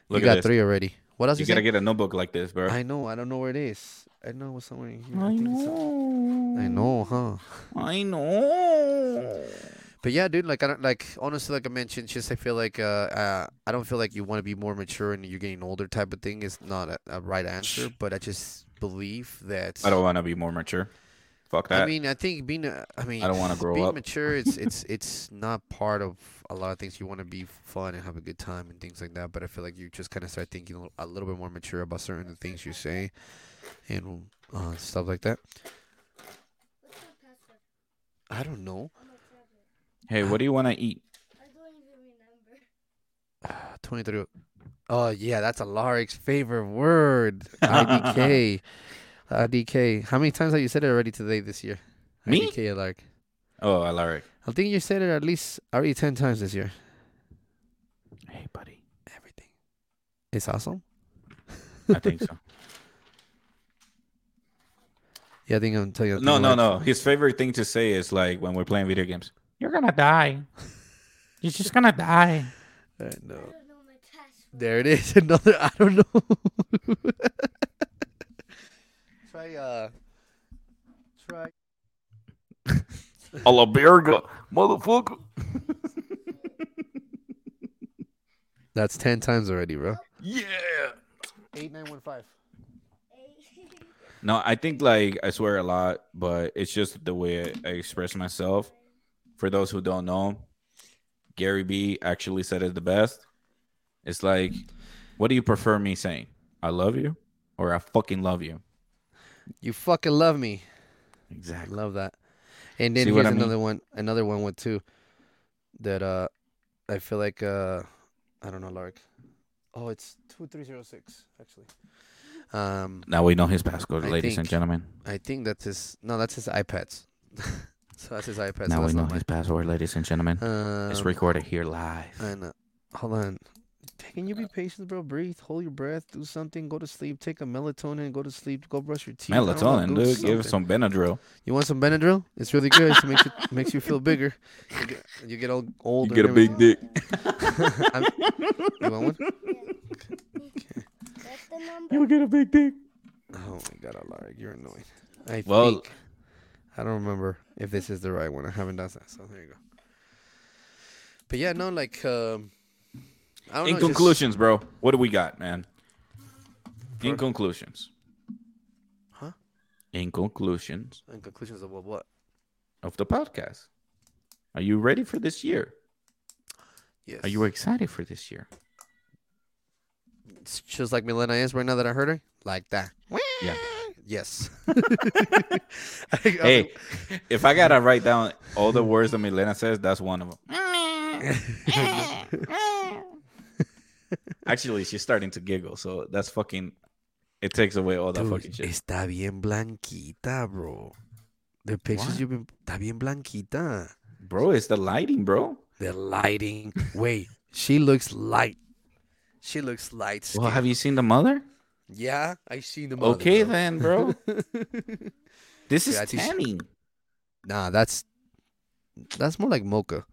You Look got at this. three already. What else You you, gotta say? get a notebook like this, bro. I know. I don't know where it is. I know it's somewhere in here. I think it's- know. I know, huh? I know. But yeah, dude. Like I don't like honestly, like I mentioned, just I feel like uh, uh I don't feel like you want to be more mature and you're getting older type of thing is not a, a right answer. But I just believe that. I don't want to be more mature. Fuck that. I mean, I think being, a, I mean, I don't wanna grow being up. mature. It's it's it's not part of a lot of things. You want to be fun and have a good time and things like that. But I feel like you just kind of start thinking a little- bit more mature about certain things you say, and uh, stuff like that. I don't know. hey, what do you want to eat? I don't even remember. Twenty three. Oh yeah, that's a Alaric's favorite word. IDK. Uh, IDK. How many times have you said it already today this year? Uh, Me? IDK Alaric. Oh, Alaric. I think you said it at least already ten times this year. Hey, buddy. Everything. It's awesome. I think so. Yeah, I think I'm telling you. no, no, no. His favorite thing to say is like when we're playing video games. You're gonna die. You're just gonna die. I know. I don't know my password. There it is. Another. I don't know. Try. Uh. Try. A la verga, motherfucker. That's ten times already, bro. Yeah. Eight nine one five. No, I think like I swear a lot, but it's just the way I express myself. For those who don't know, Gary Vee actually said it the best. It's like, what do you prefer me saying? I love you or I fucking love you? You fucking love me. Exactly. love that. And then See here's I mean? another one. Another one with two. That uh, I feel like uh, I don't know, Lark. Oh, it's two three zero six actually. Um, Now we know his passcode, I ladies and gentlemen. I think that's his. No, that's his iPads. so that's his iPad. now so we know his password, ladies and gentlemen. mine. it's Um, recorded here live. and uh, hold on. Damn, can you be patient, bro? Breathe, hold your breath, do something, go to sleep, take a melatonin, go to sleep, go brush your teeth. I don't know, Melatonin, dude. Give something. some Benadryl. You want some Benadryl? It's really good. It makes you makes you feel bigger. You get, you get all old. You get a big dick. You want one? That's the number. get a big dick. Oh my god, Alaric, you're annoying. I Well- think I don't remember if this is the right one. I haven't done that, so there you go. But yeah, no, like um, I don't In know. just- conclusions, bro, what do we got, man? In conclusions. Huh? In conclusions in conclusions of what? What? of the podcast. Are you ready for this year? Yes. Are you excited for this year? It's just like Milena is right now that I heard her, like that. Yeah. Yes. Hey, if I gotta write down all the words that Milena says, that's one of them. Actually, she's starting to giggle, so that's fucking. It takes away all that Dude, fucking shit. está bien blanquita, bro. The pictures What? you've been, está bien blanquita. Bro, it's the lighting, bro. The lighting. Wait, she looks light. She looks light. Well, have you seen the mother? Yeah, I seen the mother. Okay, bro. then, bro. This is Yeah, I think she- tanning. Nah, that's that's more like mocha.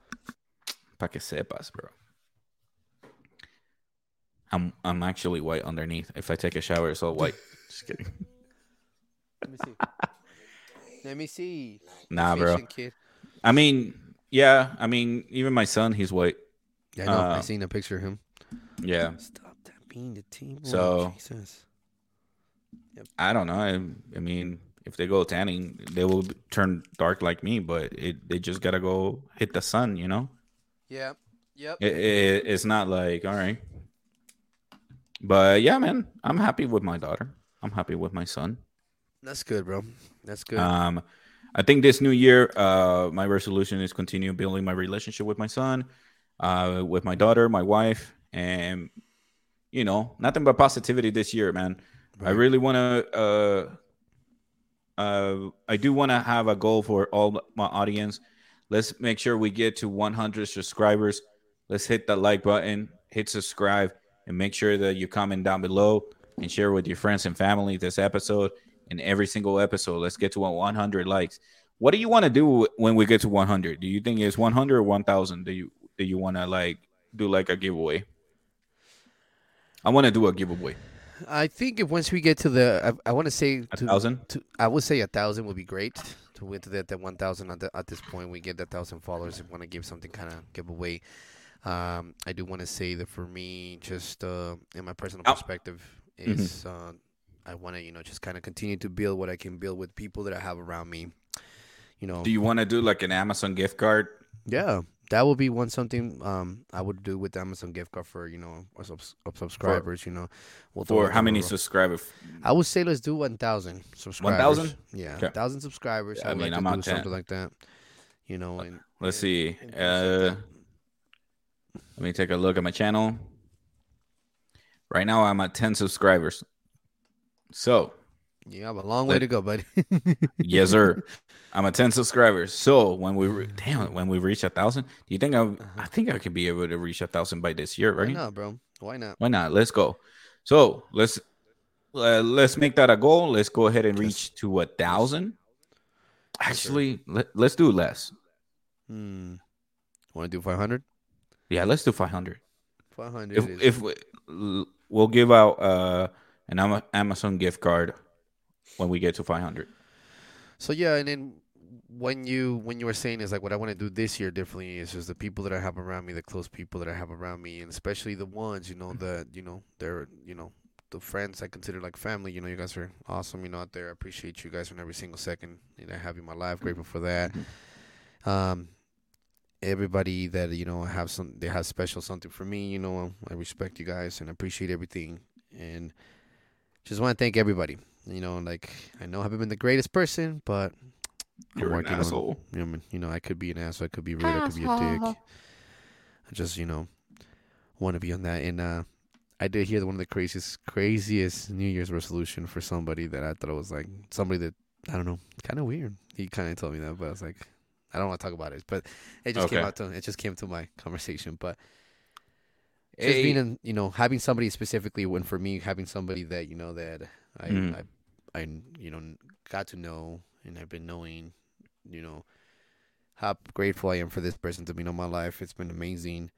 Pa que sepas, bro. I'm I'm actually white underneath. If I take a shower, it's all white. Just kidding. Let me see. Let me see. Nah, bro. Kid. I mean, yeah. I mean, even my son, he's white. Yeah, I know. I Uh, seen a picture of him. Yeah. Stop that being the team. boy, So- Jesus. I don't know. I, I mean, if they go tanning, they will turn dark like me. But it they just gotta go hit the sun. You know. Yeah. Yep. It, it, it's not like all right. But yeah, man, I'm happy with my daughter. I'm happy with my son. That's good, bro. That's good. Um, I think this new year, uh, my resolution is continue building my relationship with my son, uh, with my daughter, my wife, and you know, nothing but positivity this year, man. I really want to. Uh, uh, I do want to have a goal for all my audience. Let's make sure we get to 100 subscribers. Let's hit that like button, hit subscribe, and make sure that you comment down below and share with your friends and family this episode and every single episode. Let's get to 100 likes. What do you want to do when we get to 100? Do you think it's 100 or 1,000? Do you do you want to like do like a giveaway? I want to do a giveaway. I think if once we get to the, I, I want to say A to, thousand. to, I would say a thousand would be great. To get to that, that one thousand at, the, at this point, we get that thousand followers. and want to give something kind of giveaway. Um, I do want to say that for me, just uh, in my personal Oh. perspective, is uh, I want to you know just kind of continue to build what I can build with people that I have around me. You know, Do you want to do like an Amazon gift card? yeah, that would be one something um I would do with the Amazon gift card for you know our subs- subscribers. you know, we'll For how many subscribers? I would say let's do 1,000 subscribers. 1,000? Yeah, Okay. 1,000 subscribers. Yeah, I I mean, like I'm to do 10. something like that. You know, and Let's and- see. and Uh, let me take a look at my channel. Right now, I'm at 10 subscribers. So, you have a long way to go, buddy. yes, sir. I'm at 10 subscribers. So when we re- damn when we reach a thousand, do you think I? I think I could be able to reach a thousand by this year, Why right? not, bro? Why not? Why not? Let's go. So let's uh, let's make that a goal. Let's go ahead and reach to a thousand. Actually, let, let's do less. Hmm. Want to do 500? Yeah, let's do 500. 500 If is if we we'll give out uh an Amazon gift card when we get to 500. So yeah, and then when you when you were saying is like what I want to do this year differently is just the people that I have around me, the close people that I have around me, and especially the ones you know that you know they're you know the friends I consider like family. You know, you guys are awesome. You know, out there, I appreciate you guys from every single second that I have in my life. Grateful for that. Um, everybody that you know have some they have special something for me. You know, I respect you guys and appreciate everything, and just want to thank everybody. You know, like I know I haven't been the greatest person, but I'm You're an working on- you know, you know, I could be an asshole. I could be rude. I could be a dick. I just, you know, want to be on that. And uh, I did hear one of the craziest, craziest New Year's resolution for somebody that I thought was like somebody that I don't know, kind of weird. He kind of told me that, but I was like, I don't want to talk about it. But it just came out to it just came to my conversation. But just Hey, being in, you know having somebody specifically when for me having somebody that you know that I Mhm. I, I you know got to know and I've been knowing you know how grateful I am for this person to be in my life. It's been amazing.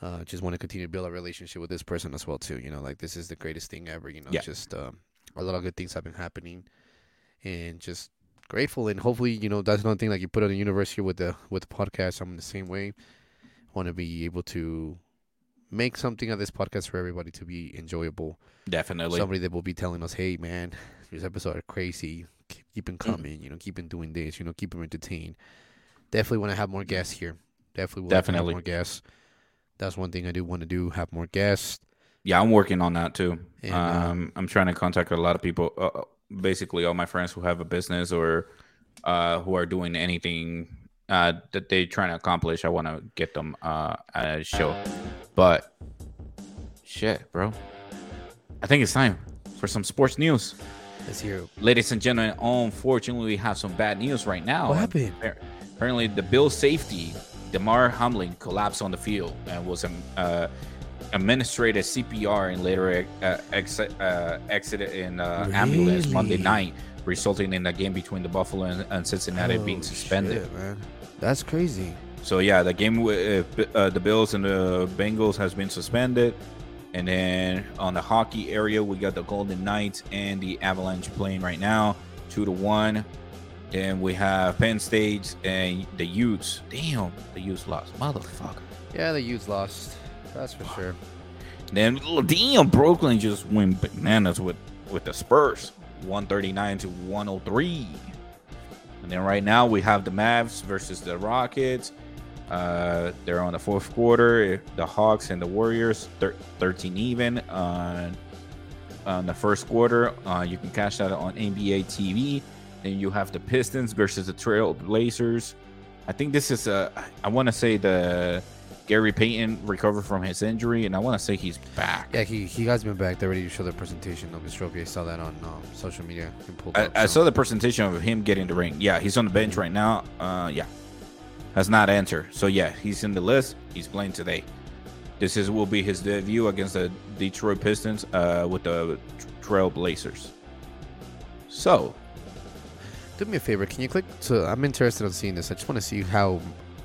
Uh, just want to continue to build a relationship with this person as well too. You know, like this is the greatest thing ever. You know, Yeah. just um, a lot of good things have been happening, and just grateful. And hopefully, you know, that's another thing. Like you put on the universe here with the with the podcast. I'm in the same way. Want to be able to make something of this podcast for everybody to be enjoyable. definitely. Somebody that will be telling us, "Hey, man, this episode are crazy. Keep, Mm. them coming. You know, keep them doing this. You know, keep them entertained." Definitely want to have more guests here. Definitely, will Definitely. have more guests. That's one thing I do want to do. Have more guests. Yeah, I'm working on that too. And, uh, um, I'm trying to contact a lot of people, uh, basically all my friends who have a business or uh, who are doing anything uh, that they're trying to accomplish. I want to get them uh, at a show. But shit, bro, I think it's time for some sports news. Let's hear. it. Ladies and gentlemen, unfortunately, we have some bad news right now. What happened? Apparently, the Bills safety, Damar Hamlin, collapsed on the field and was um, uh, administrated CPR and later uh, ex- uh, exited in uh, ambulance Monday night, resulting in the game between the Buffalo and, and Cincinnati being Oh, suspended. shit. That's crazy. So yeah, the game with uh, uh, the Bills and the Bengals has been suspended, and then on the hockey area, we got the Golden Knights and the Avalanche playing right now, two to one. Then we have Penn State and the Utes. Damn, the Utes lost, motherfucker. Yeah, the youth lost. That's for sure. Then damn, Brooklyn just went bananas with with the Spurs, one thirty nine to one hundred three. And then right now we have the Mavs versus the Rockets. Uh, they're on the fourth quarter. The Hawks and the Warriors, thir- thirteen even on on the first quarter. Uh, you can catch that on NBA TV. Then you have the Pistons versus the Trail Blazers. I think this is a. I want to say the Gary Payton recovered from his injury, and I want to say he's back. Yeah, he he has been back. They're ready to show the presentation of his trophy. I saw that on um, social media. I, up, I so- saw the presentation of him getting the ring. Yeah, he's on the bench right now. Uh, yeah, has not entered. So yeah, he's in the list. He's playing today. This is will be his debut against the Detroit Pistons uh, with the Trail Blazers. So Do me a favor. Can you click to? I'm interested in seeing this. I just want to see how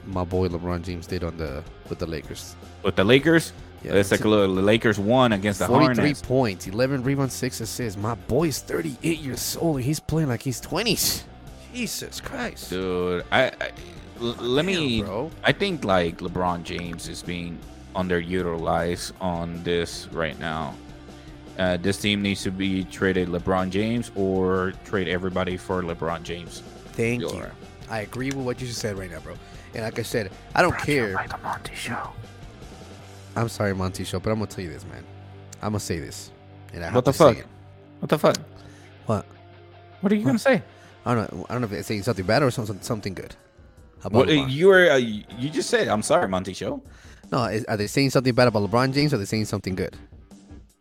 my boy LeBron James did on the with the Lakers. with the Lakers, Yeah, it's like a little, the Lakers won against the 43 Hornets. points, 11 rebounds, 6 assists. My boy's 38 years old and he's playing like he's 20s. Jesus Christ. Dude, I, I l- let me. Damn, bro. I think like LeBron James is being underutilized on this right now. Uh, this team needs to be traded LeBron James or trade everybody for LeBron James. Thank You're you. right. I agree with what you just said right now, bro. And like I said, I don't care. the Monty Show. I'm sorry, Monty Show, but I'm gonna tell you this, man. I'm gonna say this. And I have What the to say fuck? it. What the fuck? What? What are you gonna say? I don't know. I don't know if it's saying something bad or something something good. How about What LeBron? you were? Uh, you just said. I'm sorry, Monty Show. no, is, are they saying something bad about LeBron James or are they saying something good?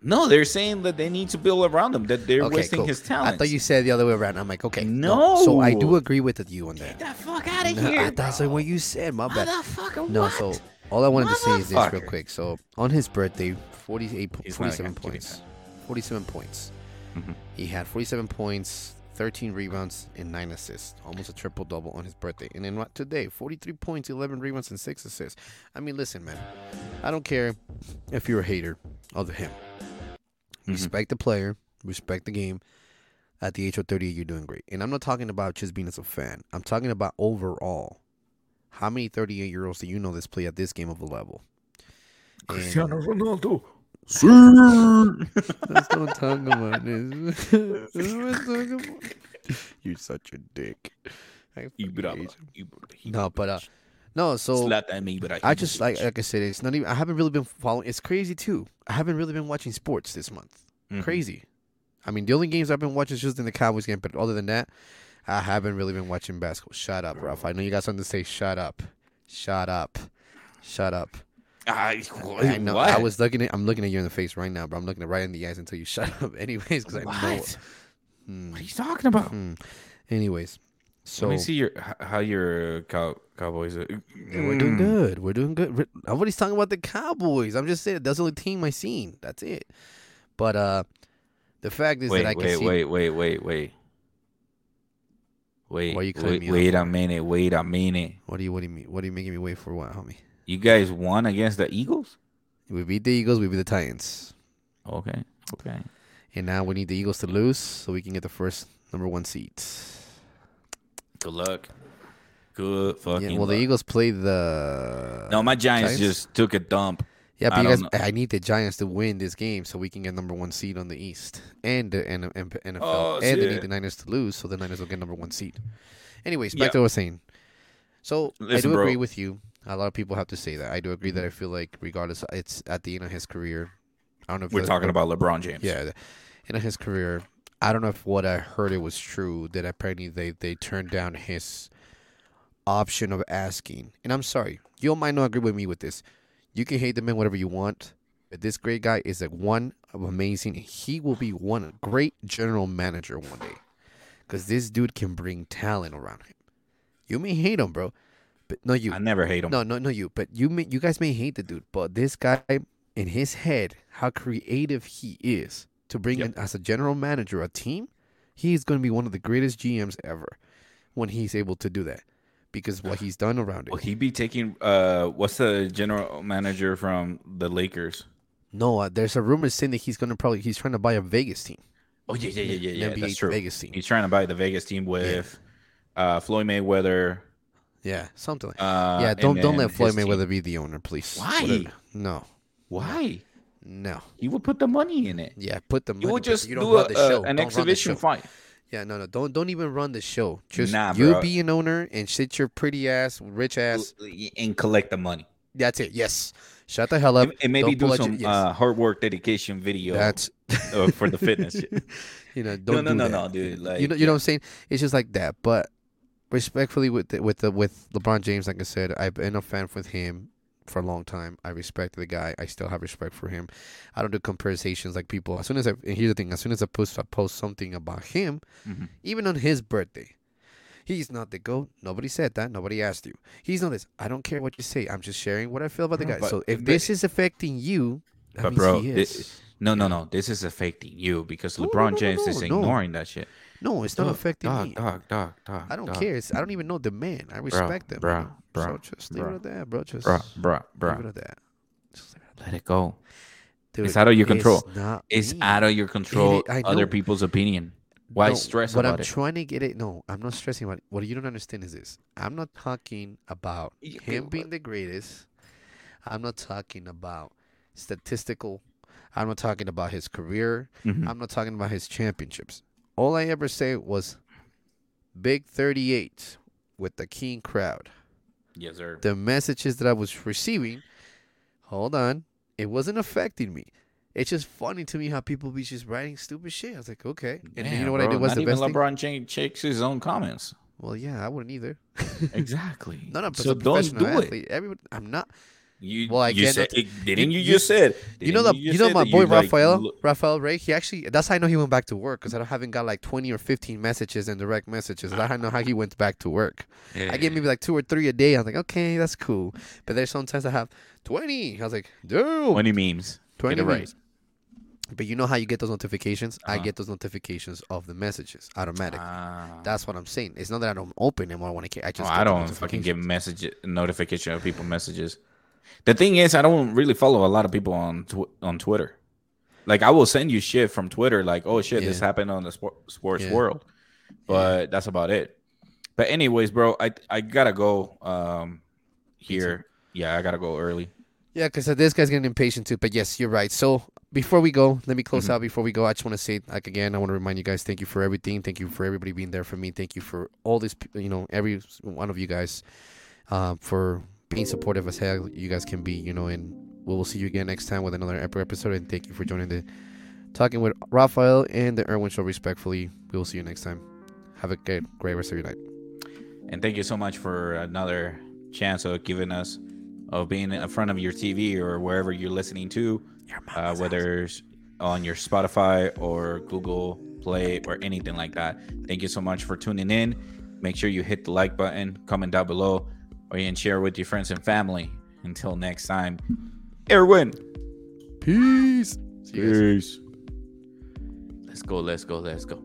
No, they're saying that they need to build around him. That they're wasting his talent. I thought you said the other way around. I'm like, okay. No. So I do agree with you on that. Get the fuck out of No, here. I- that's like what you said. My bad. Motherfucker, No, what? so all I wanted to say is this real quick. So on his birthday, 48, po- He's not 47 gonna give you points. 47 points. Mhm. He had 47 points, 13 rebounds, and 9 assists. Almost a triple double on his birthday. And then what today, 43 points, 11 rebounds, and 6 assists. I mean, listen, man. I don't care if you're a hater of him. Mhm. Respect the player, respect the game. At the age of 38, you're doing great. And I'm not talking about just being as a fan. I'm talking about overall. How many 38 year olds do you know that's play at this game of a level? And- Ronaldo. Let's don't talk about this. Let's talk about- You're such a dick. I fucking hate you. No, but uh, no. So Slap me, but I just like like I said, it's not even. I haven't really been following. It's crazy too. I haven't really been watching sports this month. Mhm. Crazy. I mean, the only games I've been watching is just in the Cowboys game. But other than that, I haven't really been watching basketball. Shut up, Ralph. I know you got something to say. Shut up. Shut up. Shut up. I, I know. What? I was looking at. I'm looking at you in the face right now, but I'm looking at right in the eyes until you shut up. Anyways, because I know. What? Hmm. What are you talking about? Hmm. Anyways, So Let me see your how your cow, Cowboys. Are. We're doing good. We're doing good. Nobody's talking about the Cowboys. I'm just saying that's the only team I seen. That's it. But uh, the fact is Wait, that I can wait, see. wait, wait, wait, wait. Wait, Why are you wait, me wait a minute, wait a minute. What do you What do you mean? What are you making me wait for? What, homie? You guys won against the Eagles? We beat the Eagles. We beat the Titans. Okay, okay. And now we need the Eagles to lose so we can get the first number one seed. Good luck. Good fucking. Yeah, well, the luck. Eagles play the. No, my Giants, Giants? just took a dump. Yeah, but I you guys, know. I need the Giants to win this game so we can get number one seed on the East and the N- N- NFL. Oh, and they need the Niners to lose so the Niners will get number one seed. Anyways, back Yeah. to what I was saying. So I do bro. agree with you. A lot of people have to say that. I do agree that I feel like, regardless, it's at the end of his career. I don't know if We're talking about LeBron James. yeah, end of his career. I don't know if what I heard it was true that apparently they they turned down his option of asking. And I'm sorry, you might not agree with me with this. You can hate the man whatever you want, but this great guy is like one of amazing. He will be one great general manager one day, because this dude can bring talent around him. You may hate him, bro, but no, you. I never hate him. No, no, no, you. But you may, you guys may hate the dude, but this guy in his head, how creative he is to bring Yep. in as a general manager a team, he's going to be one of the greatest GMs ever when he's able to do that because what he's done around it. Will he be taking? Uh, what's the general manager from the Lakers? No, uh, there's a rumor saying that he's going to probably he's trying to buy a Vegas team. Oh yeah, yeah, yeah, yeah, yeah. NBA That's true. Vegas team. He's trying to buy the Vegas team with uh, Floyd Mayweather. Yeah, something like. Uh, yeah, don't don't let Floyd his team. Mayweather be the owner, please. Why? Whatever. No, Why? No. You would put the money in it. Yeah, put the money. You would just you don't do a, the show. a- an Don't exhibition fight. Yeah, no, no. Don't don't even run the show. Just Nah, you bro. be an owner and sit your pretty ass, rich ass. and collect the money. That's it. Yes. Shut the hell up. And, and maybe Don't do some your- yes. uh, hard work, dedication video That's uh, for the fitness. you know. no, Don't no, do no, no, dude. Like, you know, you know what I'm saying? It's just like that. But respectfully, with the, with the with LeBron James, like I said, I've been a fan with him for a long time. I respect the guy. I still have respect for him. I don't do conversations like people. As soon as I and here's the thing, as soon as I post I post something about him, Mhm. even on his birthday. He's not the GOAT. Nobody said that. Nobody asked you. He's not this. I don't care what you say. I'm just sharing what I feel about the guy. but- So if but- this is affecting you, But bro, he thi- is. no, no, no. This is affecting you because No, LeBron no, no, James is no, no. ignoring that shit. No, it's not affecting dog, me. Dog, dog, dog. I don't dog. care. It's, I don't even know the man. I respect them. bro, you know? bro, So just leave bro. it at that, bro. Just Bruh, bruh, leave it at that. Just leave it at that. Let it go. Dude, It's out of your control. It's not It's me. out of your control. I Other people's opinion. Why No, stress What about I'm it? trying to get it. No, I'm not stressing about it. What you don't understand is this. I'm not talking about You- him you- being the greatest. I'm not talking about statistical. I'm not talking about his career. Mhm. I'm not talking about his championships. All I ever say was Big 38 with the keen crowd. Yes, sir. The messages that I was receiving, hold on, it wasn't affecting me. It's just funny to me how people be just writing stupid shit. I was like, okay. And then you know what I bro, did was the even best thing? LeBron James checks his own comments. Well, yeah, I wouldn't either. Exactly. No, no, but so don't do it. athlete. Everyone, I'm not. You, Well, I you said, it. didn't you, You- just said? You know the, you, just know my boy you, like, Rafael, Rafael Ray. He actually, that's how I know he went back to work because I don't haven't got like twenty or fifteen messages and direct messages. That's how I know how he went back to work. I get maybe like two or three a day. I was like, okay, that's cool. But there's sometimes I have twenty. I was like, dude, twenty memes. 20 Get it right. memes. But you know how you get those notifications? I Uh-huh. get those notifications of the messages automatic. Ah. That's what I'm saying. It's not that I don't open them or I want to. I Oh, just. I get the don't fucking get message notification of people messages. The thing is, I don't really follow a lot of people on tw- on Twitter. Like I will send you shit from Twitter, like, oh shit, this happened on the sport, sports Yeah. world, but that's about it. But anyways, bro, I I gotta go. Um, here, yeah, I gotta go early. Yeah, because this guy's getting impatient too. But yes, you're right. So before we go, let me close Mhm. out. Before we go, I just want to say, like again, I want to remind you guys, thank you for everything. Thank you for everybody being there for me. Thank you for all this, you know, every one of you guys, um, for being supportive as hell you guys can be. You know, and we will see you again next time with another ep- episode. And thank you for joining the talking with Rafael and the Erwin Show. Respectfully, we will see you next time. Have a great, great rest of your night. And thank you so much for another chance of giving us of being in front of your TV or wherever you're listening to, uh, whether it's on your Spotify or Google Play or anything like that. Thank you so much for tuning in. Make sure you hit the like button, comment down below, or you can share with your friends and family. Until next time, Erwin. Peace. See. Peace. Let's go, let's go, let's go.